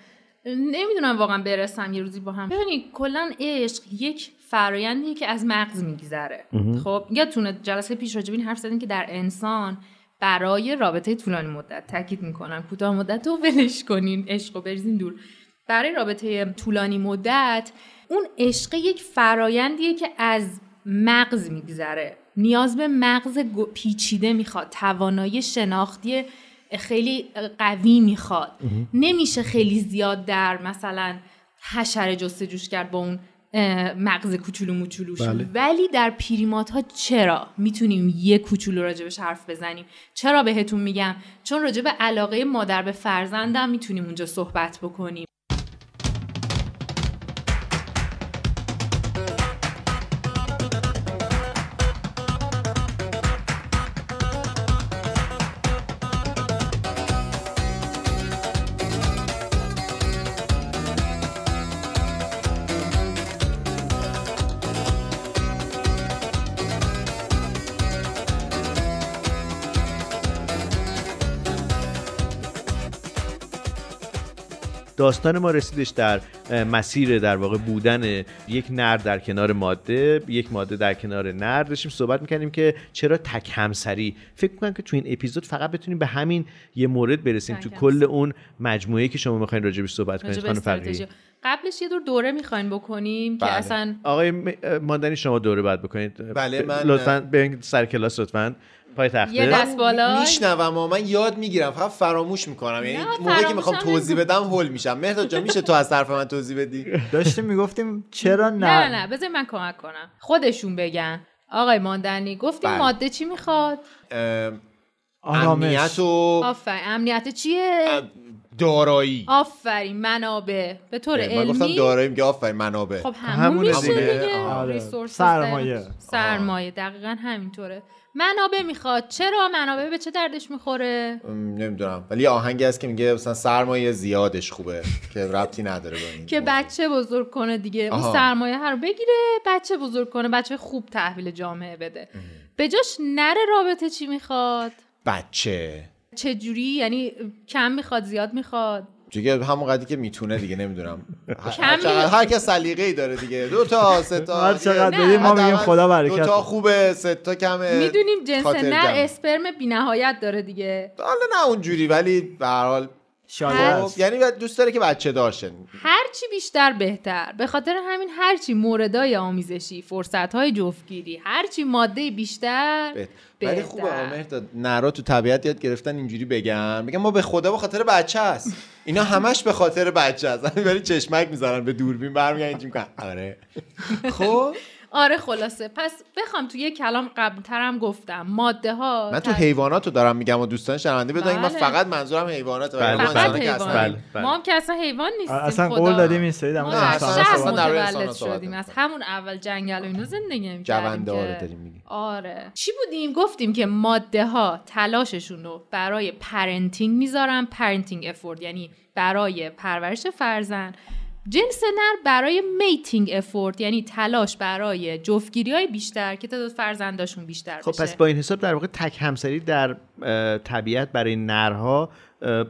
نمی‌دونم واقعا برسم یه روزی با هم. ببینید کلا عشق یک فرایندیه که از مغز میگذره. خب یادتونه جلسه پیش این حرف زدیم که در انسان برای رابطه طولانی مدت تاکید می‌کنن کوتاه مدت رو ولش کنین عشق رو بریزین دور. برای رابطه طولانی مدت اون عشق یک فرایندیه که از مغز میگذره. نیاز به مغز پیچیده می‌خواد توانایی شناختی خیلی قوی می‌خواد. نمیشه خیلی زیاد در مثلا حشره جستجوش کرد با اون مغز کوچولو موچولوش. ولی در پریمات ها چرا می‌تونیم یه کوچولو راجبش حرف بزنیم؟ چرا بهتون میگم؟ چون راجب علاقه مادر به فرزندم می‌تونیم اونجا صحبت بکنیم. داستان ما رسیدش در مسیر در واقع بودن یک نر در کنار ماده یک ماده در کنار نر. داشتیم صحبت می‌کنیم که چرا تک همسری. فکر می‌کنم که تو این اپیزود فقط بتونیم به همین یه مورد برسیم تو. کل اون مجموعه که شما می‌خواین راجبش صحبت کنید خانم فرقی قبلش یه دور دوره می‌خواین بکنیم که بله. اصلا آقای ماندنی شما دوره باید بکنید. بله، من- لطفا به سر کلاس لطفا. پای تخته. یه دست بالا. میشنوم و من یاد می‌گیرم. فقط فراموش می‌کنم. یعنی موقعی که می‌خوام توضیح. بدم هول میشم. مهداد جان میشه تو از طرف من توضیح بدی؟ داشتیم می‌گفتیم چرا نه نه؟ نه بذار من کمک کنم. خودشون بگن. آقای ماندنی گفتیم بله. ماده چی می‌خواد؟ امنیت و آفرین. امنیت چیه؟ دارایی. آفرین. منابع. به طور من گفتم علمی دارایی میگه آفرین منابع. خب همون میشه دیگه. آره. سرمایه. سرمایه. دقیقا همینطوره. منابع می‌خواد. چرا منابع؟ به چه دردش می‌خوره؟ نمی‌دونم. ولی آهنگی هست که میگه مثلا سرمایه زیادش خوبه که ربطی نداره با این که. بچه بزرگ کنه دیگه. اون. سرمایه هر بگیره بچه بزرگ کنه بچه خوب تحویل جامعه بده. به جاش نره رابطه چی می‌خواد؟ بچه. چه جوری یعنی کم می‌خواد زیاد می‌خواد؟ دیگه همون قدری که می‌تونه دیگه نمی‌دونم. هر کس سلیقه‌ای داره دیگه دو تا سه تا هر چقدر. بدیم ما میگیم خدا دو برکت تا خوبه سه تا کمه می‌دونیم جنس جمع. اسپرم بینهایت داره دیگه حالا نه اونجوری ولی به هر حال شاید. هر- خب، یعنی دوست داره که بچه دارشه هرچی بیشتر بهتر. به خاطر همین هرچی موردای آمیزشی فرصت های جفتگیری هرچی ماده بیشتر بهت- بهتر. ولی خوبه مهرداد نرا تو طبیعت یاد گرفتن اینجوری بگن. بگن ما به خدا به خاطر بچه است. اینا همش به خاطر بچه است. [LAUGHS] ولی چشمک می‌زنن به دوربین برمیگردن اینجوری می‌کنن. آره. [LAUGHS] خب؟ آره خلاصه. پس بخوام تو یه کلام قبل ترم گفتم. ماده ها من تو حیوانات رو دارم میگم و دوستان شنونده بدونن من بله. فقط منظورم حیوانات بله، حیوان فقط انسانه که اصلا حیوان بله، بله. ما هم که اصلا حیوان نیستیم اصلا خدا. قول دادیم این سری در ما مورد انسان شدیم. از. همون اول جنگل و اینو زندگی نمی‌کردیم جونداره که- داریم میگیم. آره. چی بودیم؟ گفتیم که ماده ها تلاششون رو برای پرنتینگ می‌ذارن. پرنتینگ افورد یعنی برای پرورش فرزند. جنس نر برای میتینگ افورد یعنی تلاش برای جفتگیری های بیشتر که تعداد فرزنداشون بیشتر خب بشه. پس با این حساب در واقع تک همسری در طبیعت برای نرها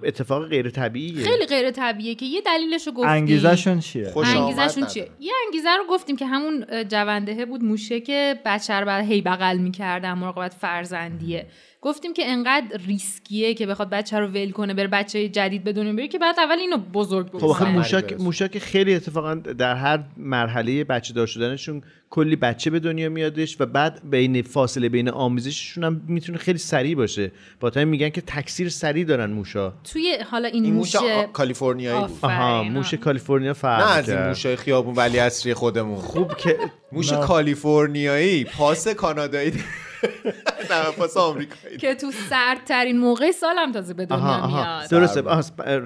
اتفاق غیر طبیعیه. خیلی غیر طبیعیه که یه دلیلش رو گفتیم انگیزشون چیه انگیزشون. چیه؟ یه انگیزه رو گفتیم که همون جوندهه بود موشه که بچه رو بعد هی بغل می‌کردن مراقبت فرزندیه. گفتیم که انقدر ریسکیه که بخواد بچه رو ول کنه بره بچه جدید به دنیا بیاره که بعد اول اینو بزرگ خب آخه بکنه موش- موشا برسه. موشا که خیلی اتفاقا در هر مرحله بچه دار شدنشون کلی بچه به دنیا میادش و بعد بین فاصله بین آمیزششون هم می‌تونه خیلی سریع باشه با تا میگن که تکثیر سریع دارن موشا توی حالا این, این موش کالیفرنیایی بود. آها. موش کالیفرنیا فرق نه از این. موشای خیابون ولی اصری خودمون خوب که موش. کالیفرنیایی پاس کانادایی [LAUGHS] نه پاس آمریکایی که تو سردترین موقع سالم تازه به دنیا میاد. درسته.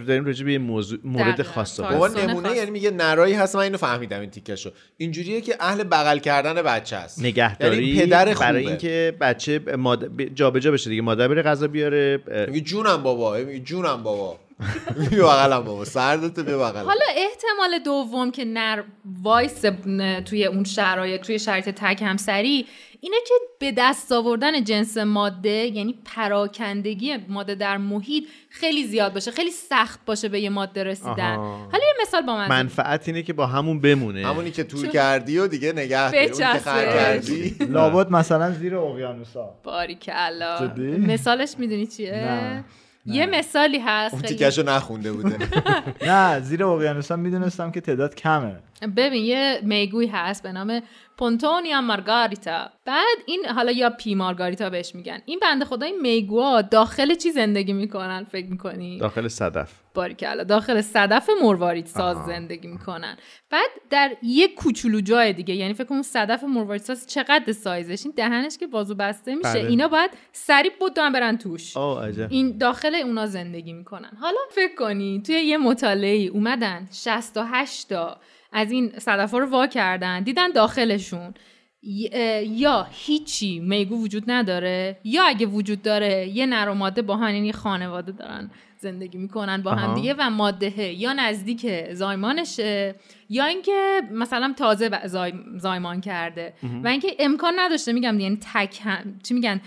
داریم راجع به موضوع مورد. خاص صحبت بابا نمونه. یعنی میگه نرایی هست من اینو فهمیدم این تیکشو اینجوریه که اهل بغل کردن بچه است نگهداری یعنی پدر خوبه. برای اینکه بچه جابجا بشه دیگه مادر بره غذا بیاره میگه جونم بابا میگه جونم بابا. [LAUGHS] بیا بغلم بابا سردت بیا بغلم. حالا احتمال دوم که نر وایس توی اون شرایط توی شرایط تک همسری اینه که به دست آوردن جنس ماده یعنی پراکندگی ماده در محیط خیلی زیاد باشه خیلی سخت باشه به یه ماده رسیدن. آها. حالا یه مثال با من. منفعت اینه که با همون بمونه. همونی که چون- کردی و دیگه نگه داری [LAUGHS] لابد مثلا زیر اقیانوسا باریکلا؟ مثالش می‌دونی چیه؟ نه. یه مثالی هست اون خیلی. تیکشو نخونده بوده. [LAUGHS] نه زیر اقیانوسا می‌دونستم که تعداد کمه. ببین یه میگوی هست به نام پونتونیا مارگاریتا بعد این حالا یا پی مارگاریتا بهش میگن. این بنده خدا این میگوها داخل چی زندگی می‌کنن فکر می‌کنی؟ داخل صدف. باریکلا داخل صدف مروارید ساز آها. زندگی می‌کنن. بعد در یه کوچولو جای دیگه یعنی فکر کنم صدف مروارید ساز چقدر سایزش؟ این دهنش که بازو بسته میشه بله. اینا باید سریع بدون برن توش. آه عجب. این داخل اونا زندگی می‌کنن. حالا فکر کنی توی یه مطالعه اومدن 68 تا از این صدف رو وا کردن دیدن داخلشون. یا هیچی میگو وجود نداره یا اگه وجود داره یه نر و ماده با هم یعنی خانواده دارن زندگی می‌کنن با هم. دیگه و ماده یا نزدیک زایمانشه یا اینکه مثلا تازه زایمان کرده. و اینکه امکان نداشته میگم یعنی تک هم چی میگن؟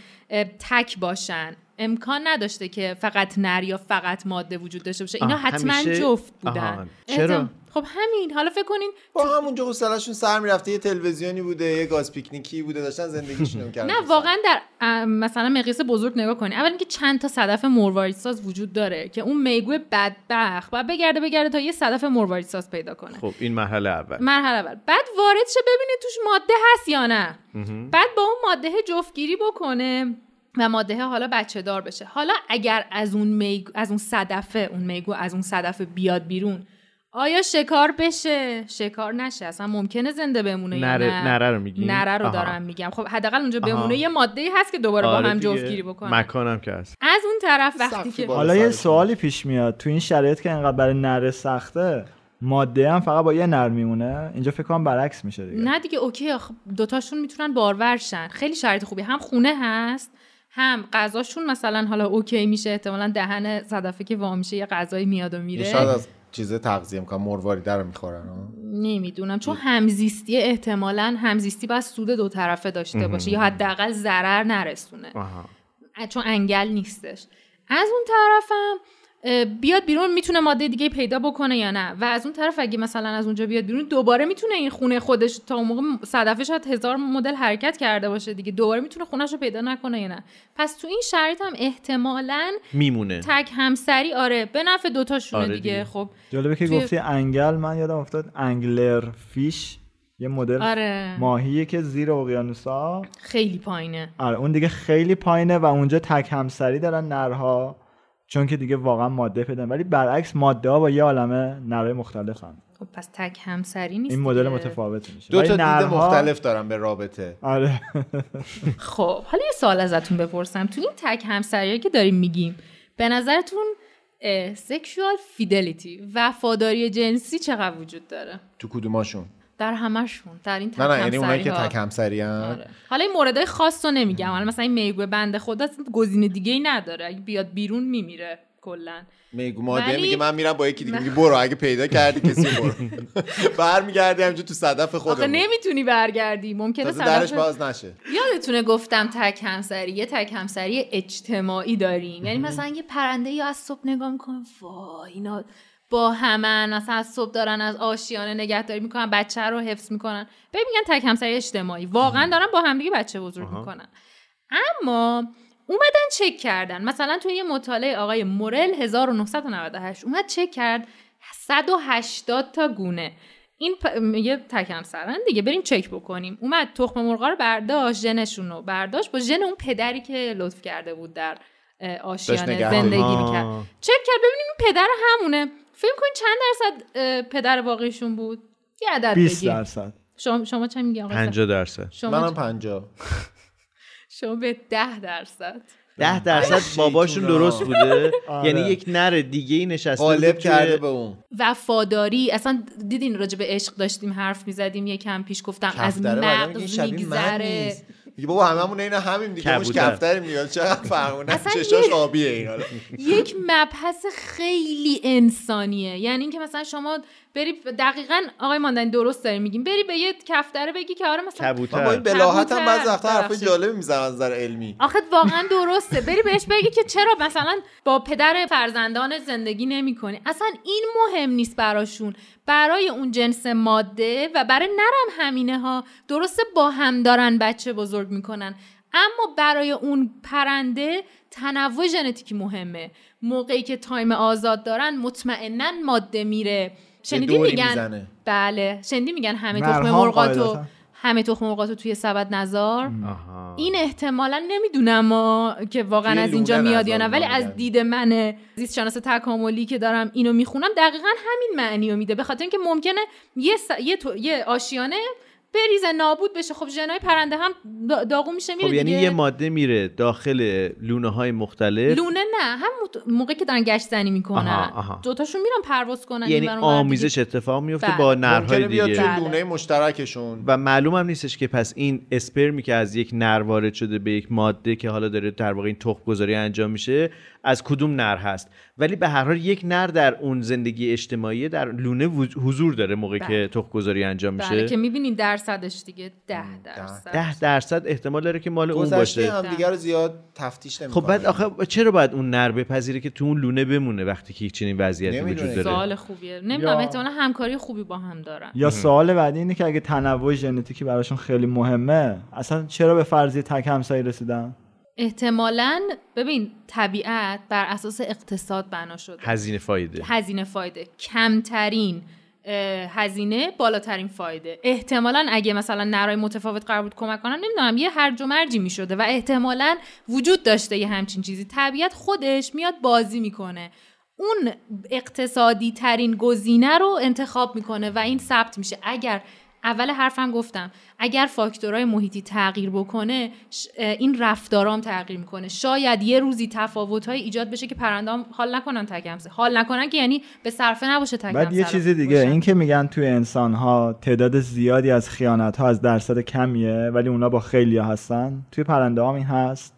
تک باشن. امکان نداشته که فقط نر یا فقط ماده وجود داشته باشه. اینا حتما همیشه- جفت بودن. چرا؟ خب همین. حالا فکر کنین با همونجا حوصله‌شون سر می‌رفته یه تلویزیونی بوده یه گاز پیکنیکی بوده داشتن زندگیشون می‌کردن. نه واقعا در مثلا مقیاس بزرگ نگاه کنی اول اینکه چند تا صدف مرواریدساز وجود داره که اون میگو بدبخت و بگرده بگرده تا یه صدف مرواریدساز پیدا کنه. خب این مرحله اول. مرحله اول. بعد وارد شه ببینه توش ماده هست یا نه. بعد با اون ماده جفتگیری بکنه. و ماده حالا بچه دار بشه. حالا اگر از اون میگ... از اون صدفه اون میگو از اون صدفه بیاد بیرون آیا شکار بشه؟ شکار نشه. اصلا ممکنه زنده بمونه نره, یا نه؟ نره رو میگی؟ نره رو آها. دارم میگم. خب حداقل اونجا آها. بمونه. یه ماده هست که دوباره با آره هم دیگه. جفتگیری بکنه. مکانم که هست. از اون طرف وقتی که حالا یه. سوالی پیش میاد. تو این شرایط که انقدر برای نره سخته ماده هم فقط با یه نر میمونه. اینجا فکر کنم برعکس میشه دیگه. نه دیگه OK. آخه دوتاشون می‌تونن بارور شن. خیلی شرایط خوبی. هم خونه هست. هم غذاشون مثلا حالا OK میشه احتمالا دهن صدفه که وا میشه یه غذایی میاد و میره شاید از چیز تغذیه می‌کنن مرواریده رو می‌خورن. نمی‌دونم چون همزیستی احتمالا همزیستی باید سود دو طرفه داشته باشه یا حداقل ضرر نرسونه آها. چون انگل نیستش از اون طرفم بیاد بیرون می‌تونه ماده دیگه پیدا بکنه یا نه؟ و از اون طرف اگه مثلا از اونجا بیاد بیرون دوباره می‌تونه این خونه خودش تا اون موقع صدفه شاید هزار مدل حرکت کرده باشه دیگه دوباره می‌تونه خونش رو پیدا نکنه یا نه؟ پس تو این شرایط هم احتمالاً میمونه. تک همسری آره به نفع دوتاشونه آره دیگه. دیگه. خب. جالبه که توی- گفتی انگل من یادم افتاد انگلر فیش یه مدل آره. ماهیه که زیر اقیانوسا خیلی پایینه. آره اون دیگه خیلی پایینه و اونجا تک همسری دارن نرها. چون که دیگه واقعا ماده پیدا ولی برعکس ماده ها با یه عالمه نرهای مختلفن. خب پس تک همسری نیست این مدل. متفاوت میشه. دو تا دید نرها- مختلف دارن به رابطه. آره. خب حالا یه سوال ازتون بپرسم. تو این تک همسریایی که داریم میگیم به نظرتون سکشوال فیدلیتی وفاداری جنسی چقدر وجود داره؟ تو کدوماشون؟ در همشون در این تک نه نه یعنی اونایی که همسری آره. حالا این موردهای خاص رو نمیگم. حالا مثلا این میگو بنده خدا گزینه دیگه ای نداره. اگه بیاد بیرون میمیره کلا. میگو ماده ولی- میگه من میرم با یکی دیگه. میگه برو اگه پیدا کردی کسی برو. [LAUGHS] برمیگردی همینجا تو صدف آخه خودمون نمی‌تونی برگردی. ممکنه تازه درش صدف- باز نشه. یادتونه گفتم تک همسری یه تک همسری اجتماعی داریم. یعنی مثلا یه پرنده یا از صبح نگاه می‌کنه وای اینا با همن مثلا از صبح دارن از آشیانه نگهداری می‌کنن بچه رو حفظ می‌کنن. ببین میگن تک همسری اجتماعی. واقعا دارن با همدیگه بچه بزرگ می‌کنن. اما اومدن چک کردن. مثلا توی یه مطالعه آقای مورل 1998 اومد چک کرد 180 تا گونه. این پ... میگه تک همسرن دیگه بریم چک بکنیم. اومد تخم مرغا رو برداشت ژنشون رو برداشت با ژن اون پدری که لطف کرده بود در آشیانه. زندگی. می‌کرد. چک کرد ببینیم این پدر همونه. فکر کنید چند درصد پدر واقعیشون بود؟ یه عدد 20 بگیم درصد. شما شما چه میگی آقا؟ 50 درصد. شما منم چ- پنجا. [LAUGHS] شما به 10 درصد. ده درصد باباشون. درست بوده. [LAUGHS] آره. یعنی یک نر دیگه ای نشسته غالب کرده به اون. وفاداری اصلا دیدین راجع به عشق داشتیم حرف می‌زدیم یکم پیش گفتم از مغز میگذره. میگه بابا هممون عین همیم دیگه مش کبوتر. کفتریم دیگه. چقدر فرقونه اصلا چشاش یه- آبیه این حالا. یک مبحث خیلی انسانیه. یعنی اینکه مثلا شما بری دقیقا آقای ماندنی درست داری میگیم بری به یه کفتره بگی که آره مثلا من با این کبوتر بلاحت هم کبوتر. بعضی وقتا حرفای ببخشید. جالبی می‌زنن از نظر علمی. آخه واقعا درسته. بری بهش بگی که چرا مثلا با پدر فرزندان زندگی نمی‌کنی. اصلا این مهم نیست براشون. برای اون جنس ماده و برای نرم همینه ها درسته با هم دارن بچه بزرگ می‌کنن اما برای اون پرنده تنوع ژنتیکی مهمه موقعی که تایم آزاد دارن مطمئنا ماده میره شنیدی میگن می‌زنه. بله شنیدی میگن همه تخم مرغاتو. همه تخم مرغاتو توی سبد نزار آها. این احتمالا نمی‌دونم ما که واقعا از اینجا میاد یا نه ولی از. دید من زیست شناس تکاملی که دارم اینو می‌خونم دقیقا همین معنی رو میده به خاطر اینکه ممکنه یه, س... یه, تو... یه آشیانه بریزه نابود بشه خب ژنای پرنده هم دا- داغون میشه میره خب یعنی دیگه. یه ماده میره داخل لونه های مختلف لونه نه هم موقعی که دارن گشت زنی می‌کنن آها، آها. دوتاشون میرن پرواز کنن یعنی آمیزش دیگه. اتفاق میفته بله. با نرهای ممکنه بیاد دیگه توی بله. لونه مشترکشون و معلوم هم نیستش که پس این اسپرمی که از یک نر وارد شده به یک ماده که حالا داره در واقع این تخم گذاری انجام میشه از کدوم نر هست. ولی به هر حال یک نر در اون زندگی اجتماعی در لونه حضور داره موقعی بله. که تخم گذاری انجام بله میشه که می‌بینین درصدش دیگه ده درصد. ده درصد احتمال داره که مال اون باشه. هم دیگه رو زیاد تفتیش نمی‌کنه. خب بعد آخه چرا باید اون نر بپذیره که تو اون لونه بمونه وقتی که یک چنین وضعیتی. وجود داره؟ سوال خوبیه. نمی‌دونم یا- احتمالا همکاری خوبی با هم دارن. یا سوال بعدی اینه که اگه تنوع ژنتیکی براشون خیلی مهمه اصلا چرا به فرضیه تک همسایه رسیدن؟ احتمالا ببین طبیعت بر اساس اقتصاد بنا شده. هزینه فایده. هزینه فایده. کمترین هزینه بالاترین فایده. احتمالا اگه مثلا نرای متفاوت قرار بود کمک کنن نمی‌دونم یه هرج و مرجی می‌شده و احتمالا وجود داشته یه همچین چیزی. طبیعت خودش میاد بازی می‌کنه. اون اقتصادی ترین گزینه رو انتخاب می‌کنه و این ثبت میشه. اگر اول حرفم گفتم اگر فاکتورهای محیطی تغییر بکنه این رفتارام تغییر می‌کنه شاید یه روزی تفاوت‌های ایجاد بشه که پرندام حال نکنن تک همسه حال نکنن که یعنی به صرفه نباشه تک بعد یه چیز دیگه باشن. این که میگن توی انسان ها تعداد زیادی از خیانت ها از درصد کمیه ولی اونا با خیلی هستن توی پرنده این هست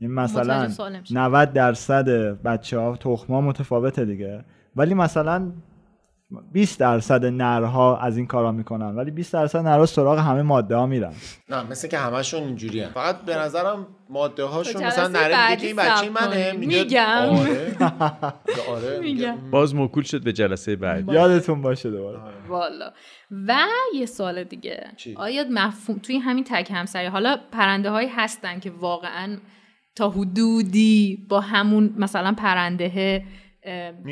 این مثلا متوجه سوال نمیشم. 90 درصد بچه ها تخم ها متفاوته دیگه ولی مثلا 20 درصد نرها از این کارا می‌کنن ولی 20 درصد نرها سراغ همه ماده ها میرن. نه مثل که همشون اینجوری فقط به نظرم ماده هاشون مثلا نره میگه که این بچه منه میگم. آره. [LAUGHS] آره میگم. باز موکول شد به جلسه بعد یادتون باشه دوباره. والا. و یه سوال دیگه. چی؟ آیا مفهوم توی همین تک همسری حالا پرنده هایی هستن که واقعا تا حدودی با همون مثلا پرنده اه،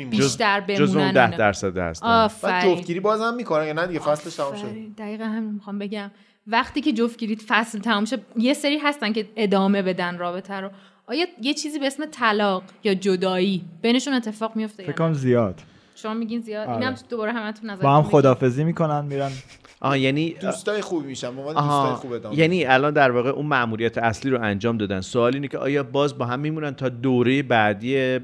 بیشتر بمونن جز اون. ده درصد هستن. بعد آفرین جفتگیری بازم می‌کنن یا نه دیگه؟ فصلش تمام شد. دقیقا همین می‌خوام بگم. وقتی که جفتگیری فصل تمام شه یه سری هستن که ادامه بدن رابطه رو. آیا یه چیزی به اسم طلاق یا جدایی بینشون اتفاق میفته یا فکر؟ کنم زیاد. شما میگین زیاد؟ آره. اینم دوباره همتون نظر با هم خدافزی می‌کنن میرن آها یعنی دوستای خوبی میشن عنوان دوستای خوب ادامه یعنی الان در واقع اون مأموریت اصلی رو انجام دادن. سوال اینه که آیا باز با هم میمونن تا دوره بعدی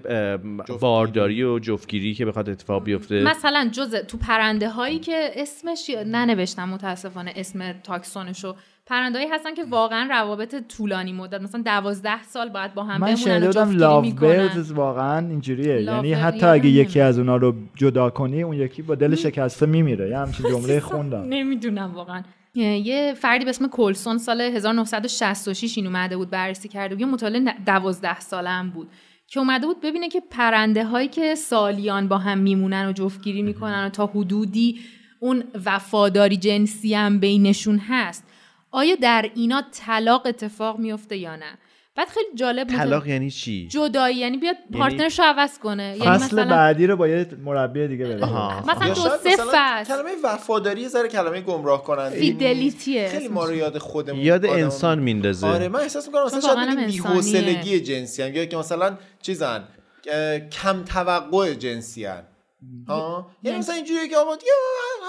بارداری و جفتگیری که بخواد اتفاق بیفته؟ مثلا جز تو پرنده هایی که اسمش یا- ننوشتم متاسفانه اسم تاکسونشو. پرنده هایی هستن که واقعا روابط طولانی مدت مثلا دوازده سال باید با هم من بمونن و می‌کنن. بیردز واقعا اینجوریه. یعنی حتی اگه یکی. از اونا رو جدا کنی اون یکی با دل شکسته میمیره. یه همچین جمله خوندم. نمی‌دونم واقعا. یه فردی به اسم کلسون سال 1966 این اومده بود بررسی کرده بود. یه مطالعه دوازده ساله هم بود که اومده بود ببینه که پرنده هایی که سالیان با هم میمونن و جفتگیری می‌کنن و تا حدودی اون وفاداری جنسی هم بینشون هست آیا در اینا طلاق اتفاق میفته یا نه؟ بعد خیلی جالب مطالعه- طلاق یعنی چی؟ جدایی یعنی بیاد پارتنرش رو عوض کنه. یعنی فصل مثلا بعدی رو با یه مربی دیگه بده آها. مثلا دو سه مثلا فصل. کلمه وفاداری یه ذره کلمه گمراه کننده فیدلیتیه خیلی ما رو یاد خودمون یاد آدم- انسان میندازه. آره من احساس می‌کنم مثلا شاید. بی‌حوصلگی جنسی هم یا که مثلا چیزن کم توقع جنسی هن. ها یعنی مثلا اینجوریه که آقا دیگه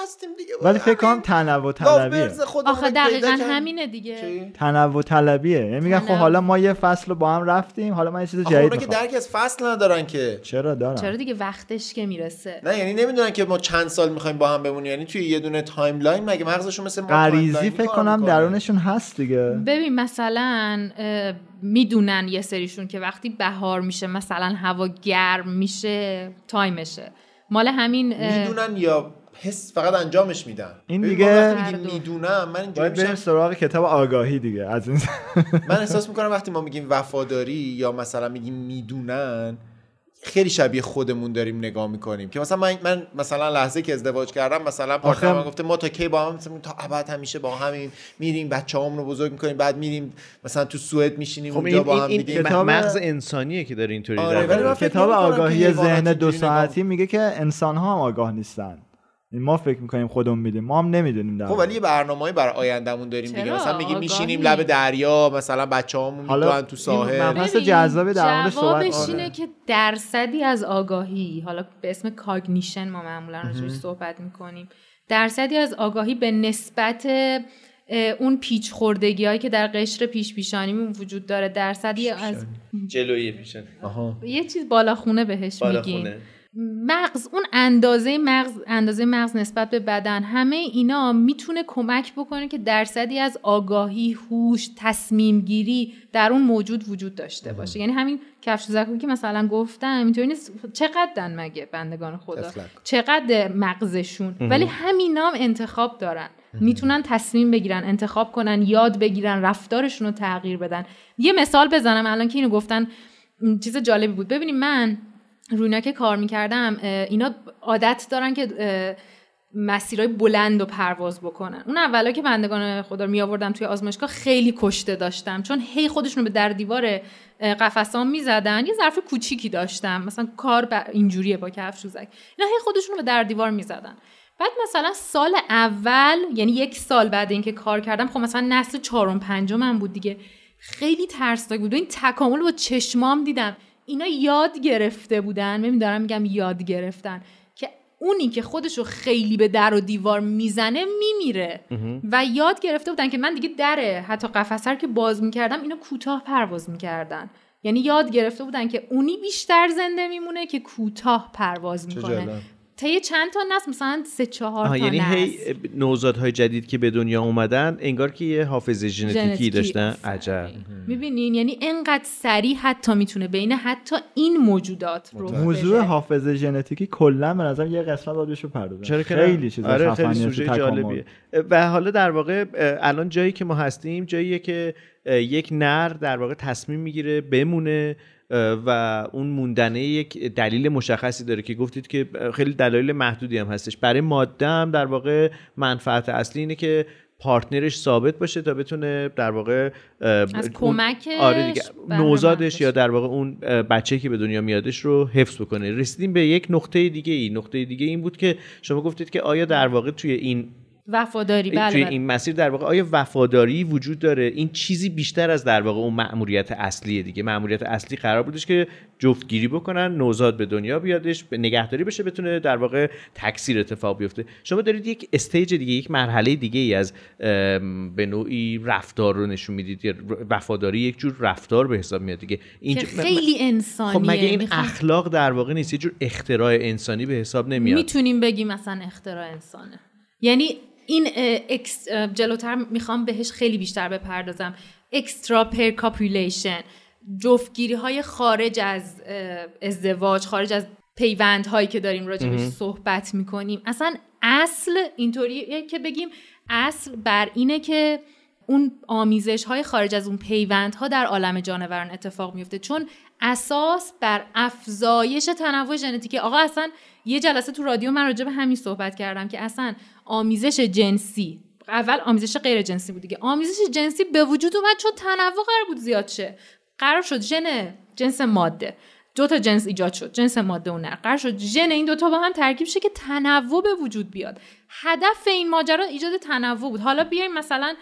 هستیم دیگه ولی فکر کنم تنوع طلبیه. آخه دقیقا. همینه دیگه؟ تنوع طلبیه. یعنی میگن خب. حالا ما یه فصل رو با هم رفتیم حالا من یه چیز جدید اونا که می‌خوام. درک از فصل ندارن که. چرا دارم چرا دیگه وقتش که می‌رسه؟ نه یعنی نمی‌دونن که ما چند سال می‌خوایم با هم بمونیم. یعنی توی یه دونه timeline مگه مغزشون مثل ما غریزی فکر کنم؟ درونشون هست دیگه. ببین مثلا می‌دونن یه سریشون که وقتی بهار میشه مثلا هوا گرم میشه تایمشه. مال همین می‌دونن یا حس فقط انجامش میدن؟ این دیگه-. می‌دونم من اینجوری باید بریم سراغ کتاب آگاهی دیگه از این من احساس می‌کنم وقتی ما میگیم وفاداری یا مثلا میگیم می‌دونن خیلی شبیه خودمون داریم نگاه می‌کنیم که مثلا من, من مثلا لحظه که ازدواج کردم مثلا پارتنرم آخه- من گفته ما تا کی با هم مثلا تا ابد همیشه با همیم میریم بچه‌هامون رو بزرگ می‌کنیم بعد میریم مثلا تو سوئد میشینیم خب اونجا این, با این, هم این دیگه. کتاب- مغز انسانیه که داره اینطوری آره، در ولی کتاب آگاهی ذهن دو ساعتی میگه که انسان ها هم آگاه نیستن. این ما فکر می‌کنیم خودمون میدیم ما هم نمی‌دونیم در خب. ولی یه برنامه‌ای برای آیندهمون داریم دیگه؟ مثلا میگیم. میشینیم لب دریا مثلا بچه‌هامون حالا می‌دونن تو ساحل. ببین، جذابی در موردش صحبت جوابش. اینه که درصدی از آگاهی حالا به اسم کاگنیشن ما معمولا راجعش صحبت می‌کنیم. درصدی از آگاهی به نسبت اون پیچ خوردگی هایی که در قشر پیش پیشانیمون وجود داره درصدی از جلویی میشن یه چیز بالاخونه بهش بالا میگیم. مغز اون اندازه مغز اندازه مغز نسبت به بدن همه اینا می‌تونه کمک بکنه که درصدی از آگاهی هوش تصمیم گیری در اون موجود وجود داشته باشه. یعنی همین کفش زکو که مثلا گفتم اینطوری نیست. چقدرن مگه بندگان خدا. چقدر مغزشون؟ ولی همینا هم انتخاب دارن. می‌تونن تصمیم بگیرن انتخاب کنن یاد بگیرن رفتارشون رو تغییر بدن. یه مثال بزنم الان که اینو گفتن چیز جالبی بود. ببینیم من روینا که کار می‌کردم اینا عادت دارن که مسیرهای بلند و پرواز بکنن. اون اولا که بندگان خدا رو می آوردم توی آزمایشگاه خیلی کشته داشتم چون هی خودشون رو به در دیوار اه، قفسام می‌زدن. یه ظرف کوچیکی داشتم مثلا کار ب- اینجوریه با کفشوزک اینا هی خودشون رو به در دیوار می‌زدن. بعد مثلا سال اول یعنی یک سال بعد اینکه کار کردم خب مثلا نسل چهارم پنجمم بود دیگه. خیلی ترسناک بود. این تکامل با چشمام دیدم. اینا یاد گرفته بودن. ببین دارم میگم یاد گرفتن. که اونی که خودشو خیلی به در و دیوار می‌زنه میمیره. و یاد گرفته بودن که من دیگه دره حتی قفسه رو که باز می‌کردم اینا کوتاه پرواز می‌کردن. یعنی یاد گرفته بودن که اونی بیشتر زنده میمونه که کوتاه پرواز می‌کنه. طی چند تا نسل مثلا سه چهار تا آها یعنی نسل. هی نوزادهای جدید که به دنیا اومدن انگار که یه حافظه ژنتیکی داشتن. عجب. می‌بینین یعنی انقدر سریع حتی می‌تونه بین حتی این موجودات رو موضوع حافظه ژنتیکی کلا به نظر یه قسمت باید بهش بپردازن. چرا که خیلی؟ چیز آره خیلی سوژه. جالبیه. و حالا در واقع الان جایی که ما هستیم جاییه که یک نر در واقع تصمیم می‌گیره بمونه و اون موندنه یک دلیل مشخصی داره که گفتید که خیلی دلایل محدودی هم هستش. برای ماده هم در واقع منفعت اصلی اینه که پارتنرش ثابت باشه تا بتونه در واقع از کمکش آره دیگه نوزادش یا. در واقع اون بچه که به دنیا میادش رو حفظ بکنه. رسیدیم به یک نقطه دیگه ای نقطه دیگه این بود که شما گفتید که آیا در واقع توی این وفاداری بله, توی بله. این مسیر در واقع آیا وفاداری وجود داره؟ این چیزی بیشتر از در واقع اون مأموریت اصلیه دیگه. مأموریت اصلی قرار بودش که جفتگیری بکنن نوزاد به دنیا بیادش به نگهداری بشه بتونه در واقع تکثیر اتفاق بیفته. شما دارید یک استیج دیگه یک مرحله دیگه ای از به نوعی رفتار رو نشون می‌دید. وفاداری یک جور رفتار به حساب میاد دیگه. اینجا- خیلی انسانیه. خب مگه این میخوام- اخلاق در واقع نیست؟ یه جور اختراع انسانی به حساب نمیاد. می‌تونیم بگیم مثلا اختراع انسانه. یعنی این جلوتر می‌خوام بهش خیلی بیشتر بپردازم. extra-pair copulation جفتگیری های خارج از ازدواج خارج از پیوند هایی که داریم راجبش صحبت می‌کنیم. اصلا اصل اینطوریه که بگیم اصل بر اینه که اون آمیزش های خارج از اون پیوند ها در عالم جانوران اتفاق میفته چون اساس بر افزایش تنوع ژنتیکی آقا اصلا یه جلسه تو رادیو من راجع به همین صحبت کردم که اصلا آمیزش جنسی. اول آمیزش غیر جنسی بود دیگه. آمیزش جنسی به وجود اومد چون تنوع قرار بود زیاد شه. قرار شد ژن جنس ماده. دو تا جنس ایجاد شد. جنس ماده و نر قرار شد ژن این دوتا با هم ترکیب شه که تنوع به وجود بیاد. هدف این ماجرا ایجاد تنوع بود. حالا بیایم مثلا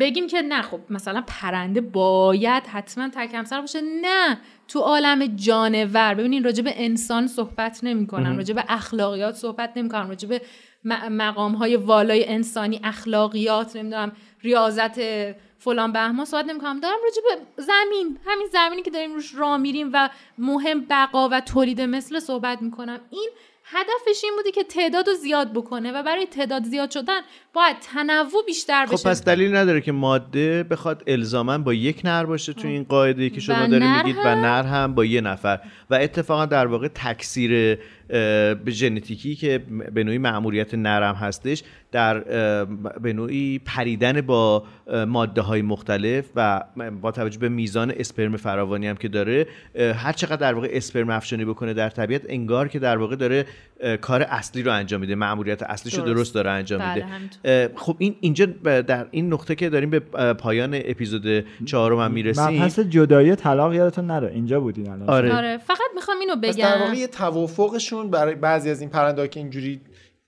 بگیم که نه خب مثلا پرنده باید حتما تکمسر باشه. نه تو عالم جانور. ببینین راجع به انسان صحبت نمی‌کنم. راجع به اخلاقیات صحبت نمی‌کنم. راجع به مقام های والای انسانی اخلاقیات نمی‌دونم ریاضت فلان بهمان صحبت نمی‌کنم. دارم راجع به زمین همین زمینی که داریم روش راه میریم و مهم بقا و تولید مثل صحبت می‌کنم. این هدفش این بوده که تعداد رو زیاد بکنه و برای تعداد زیاد شدن باید تنوع بیشتر بشه. خب پس دلیل نداره که ماده بخواد الزاما با یک نر باشه تو این قاعده که شما نر میگید و؟ نر هم با یه نفر. و اتفاقا در واقع تکثیر ژنتیکی که به نوعی معمولیت نرم هستش در به نوعی پریدن با ماده های مختلف و با توجه به میزان اسپرم فراوانی هم که داره هر چقدر در واقع اسپرم افشانی بکنه در طبیعت انگار که در واقع داره کار اصلی رو انجام میده معمولیت اصلیش رو درست. درست داره انجام بله، میده. اه، خب این اینجا در این نقطه که داریم به پایان اپیزود چهارم هم می‌رسیم مبحث جدایی طلاق یادتون نره اینجا بودین الان آره. آره فقط می‌خوام اینو پس در واقع بگم توافقشون برای بعضی از این پرنده که اینجوری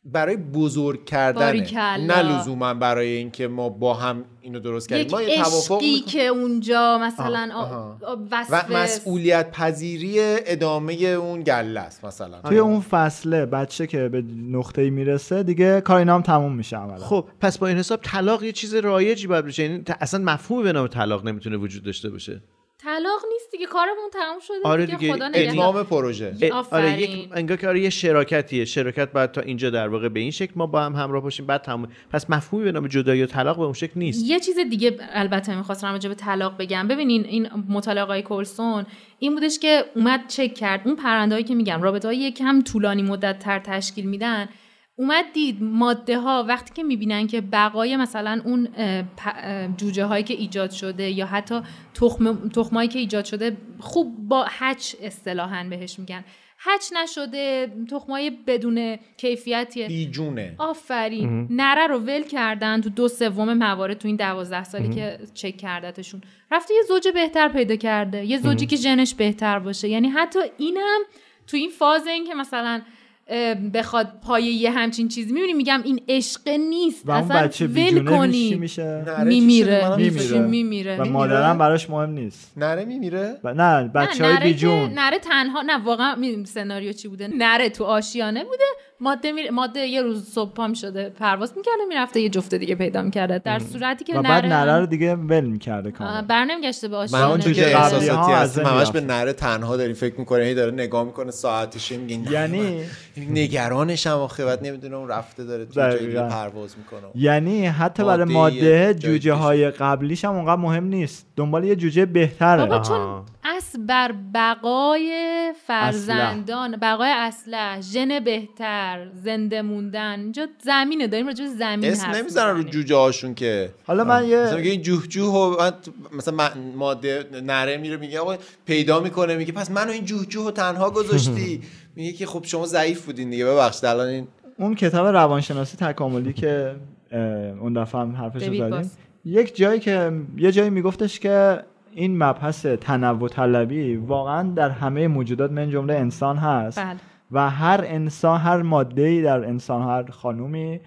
برای بزرگ باریکلا. نه لزوما برای اینکه ما با هم اینو درست کردیم یک ما یه توافق عشقی می‌کنیم. که اونجا مثلا آها. و وصف مسئولیت پذیری ادامه اون گله است مثلا توی اون فصله بچه که به نقطه‌ای می‌رسه دیگه کار اینا هم تموم میشه عملا خب پس با این حساب طلاق یه چیز رایجی باید بشه یعنی اصلا مفهومی به نام طلاق نمی‌تونه وجود داشته باشه طلاق نیست دیگه کارمون تموم شده آره دیگه, دیگه. خدا اتمام پروژه. آره. یک انگار که آره یه شراکتیه. شراکت باید تا اینجا در واقع به این شکل ما با هم همراه باشیم. بعد تموم پس مفهومی به نام جدایی و طلاق به اون شکل نیست. یه چیز دیگه البته می‌خواستم راجع به طلاق بگم. ببینین این مطالعه های کلسون این بودش که اومد چک کرد. اون پرندهایی که میگم رابطه های کم طولانی مدت تر تشکیل میدن اومد دید ماده ها وقتی که می‌بینن که بقای مثلا اون جوجه هایی که ایجاد شده یا حتی تخم تخمایی که ایجاد شده خوب با هچ اصطلاحا بهش میگن. هچ نشده تخمای بدون کیفیتیه. بیجونه. آفرین. نره رو ول کردن تو دو سوم موارد تو این دوازده سالی که چک کردتشون. رفته یه زوج بهتر پیدا کرده. یه زوجی که ژنش بهتر باشه. یعنی حتی اینم تو این فاز این که مثلا بخواد پای یه همچین چیزی. می‌بینی میگم این عشق نیست. و اون اصلا بچه ول کنی. میشه؟ میمیره. میمیره. میمیره. و مادرم براش مهم نیست. نره میمیره؟ ب... نه بچه های بیجون. نره تنها نه واقعا سناریو چی بوده؟ نره تو آشیانه بوده. ماده می... ماده یه روز صبح پا شده پرواز می‌کرده می‌رفته یه جفته دیگه پیدا می‌کرده. در صورتی که و بعد نره, نره رو دیگه ول می‌کرده کامل. بر نمیگشته به من آشیانه. اونجور جوجه که احساساتی از هستم همش به. نره تنها داری فکر می‌کنه هی داره نگاه می‌کنه ساعتش میگه یعنی نگرانش هم آخه بعد نمی‌دونه اون رفته داره تو جای دیگه دقیقاً. پرواز می‌کنه. یعنی حتی برای ماده جوجه های قبلیش هم اونقدر مهم نیست. دنبال یه جوجه بهتره. اصل بر بقای فرزندان بقای اسلح ژن بهتر زنده موندن. اینجا زمینه داریم راجع زمین اسم نمی‌زنن رو. جوجه هاشون که. حالا من مثلا یه میگه این جوه جوه و مثلا ماده نره میره میگه آقا پیدا می‌کنه میگه پس منو این جوه جوه رو تنها گذاشتی. [LAUGHS] میگه که خب شما ضعیف بودین دیگه ببخشید الان این اون کتاب روانشناسی تکاملی که اون دفعه هم حرفش زدیم. یک جایی که یه جایی میگفتش که این مبحث تنوع طلبی واقعا در همه موجودات من جمله انسان هست. بله. و هر انسان هر ماده ای در انسان هر خانومی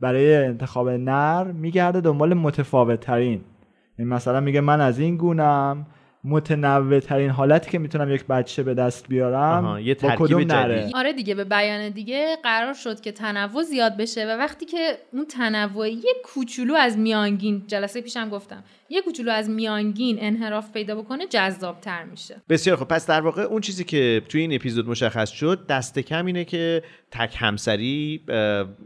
برای انتخاب نر میگرده دنبال متفاوت ترین این مثلا میگه من از این گونم متنوع ترین حالتی که می‌تونم یک بچه به دست بیارم یه با ترکیب کدوم جدید. نره آره دیگه به بیان دیگه قرار شد که تنوع زیاد بشه و وقتی که اون تنوع یه کوچولو از میانگین جلسه پیشم گفتم یه کوچولو از میانگین انحراف پیدا بکنه جذابتر میشه. بسیار خب پس در واقع اون چیزی که توی این اپیزود مشخص شد دست کم اینه که تک همسری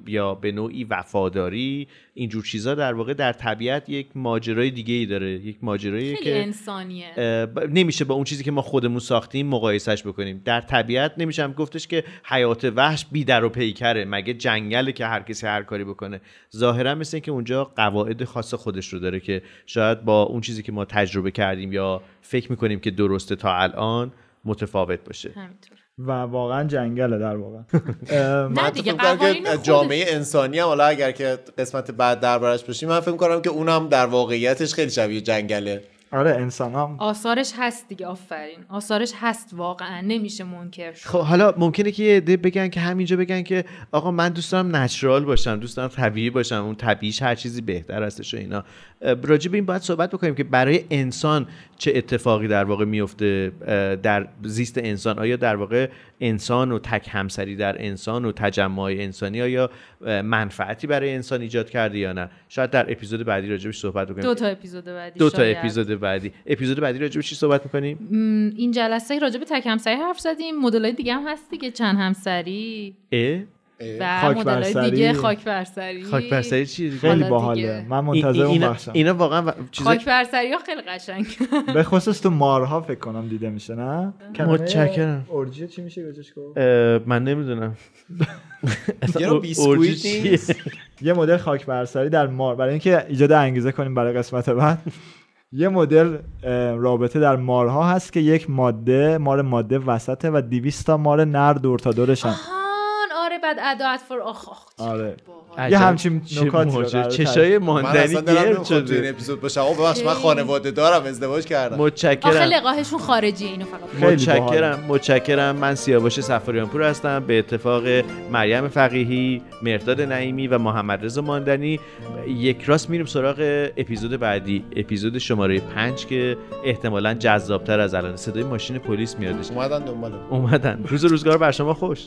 یا به نوعی وفاداری اینجور چیزا در واقع در طبیعت یک ماجرای دیگه ای داره. یک ماجرایی که انسانیه. نمیشه با اون چیزی که ما خودمون ساختیم مقایسش بکنیم. در طبیعت نمیشه هم گفتش که حیات وحش بی در و پیکره مگه جنگله که هر کسی هر کاری بکنه. ظاهرا مثل اینکه اونجا قواعد خاص خودش رو داره که شاید با اون چیزی که ما تجربه کردیم یا فکر می‌کنیم که درسته تا الان متفاوت باشه. همینطور. و واقعا جنگله در واقع. [LAUGHS] من دیگه، که. جامعه انسانی هم حالا اگر که قسمت بعد دربارش باشیم من فکر کنم که اونم در واقعیتش خیلی شبیه جنگله. آره انسان هم. آثارش هست دیگه آفرین. آثارش هست واقعا نمیشه منکر شد. خب حالا ممکنه که یه عده بگن که همینجا بگن که آقا من دوست دارم نچرال باشم دوست دارم طبیعی باشم اون طبیعیش هر چیزی بهتر هستش و اینا. راجع به این باید صحبت بکنیم که برای انسان چه اتفاقی در واقع میفته در زیست انسان. آیا در واقع انسان و تک همسری در انسان و تجمع انسانی آیا منفعتی برای انسان ایجاد کرده یا نه؟ شاید در اپیزود بعدی راجبش صحبت بکنیم. دو تا اپیزود بعدی دو تا شاید. اپیزود بعدی. اپیزود بعدی راجبش چی صحبت می‌کنیم؟ این جلسه راجع به تک همسری حرف زدیم. مدل دیگه هم هست دیگه. چند همسری؟ اه؟ و خاک مدل برسری. دیگه خاک برسری خاک برسری چیه خیلی باحاله. من منتظر اون اینا, بخشم اینا واقعا و- چیزای خاک برسری ها خیلی قشنگ. [LAUGHS] به خصوص تو مارها فکر کنم دیده میشه نه؟ متشکرم. اورجی چی میشه اه، من نمی‌دونم. [LAUGHS] بیسکویت نیست. [LAUGHS] یه مدل خاک برسری در مار برای اینکه ایجاد انگیزه کنیم برای قسمت بعد. یه مدل رابطه در مارها هست که یک ماده مار ماده وسطه و 200 تا مار نر دور تا دورشن. بعد اداعت فور آخ آخ. آره. یه همچین چه نکاتی رو چشای من ماندنی گرد نمی‌خواد تو این شده اپیزود باشم. آقا ببخش من. خانواده دارم ازدواج کردم. آخه متشکرم لقاهشون خارجی اینو فقط. متشکرم متشکرم. من سیاوش سفاریان پور هستم. به اتفاق مریم فقیهی مرداد نعیمی و محمد رضا ماندنی. یک راست میریم سراغ اپیزود بعدی. اپیزود شماره پنج که احتمالا جذابتر از الان. صدای ماشین پلیس میادش. اومدن دنبالم اومدن. روز روزگار بر شما خوش.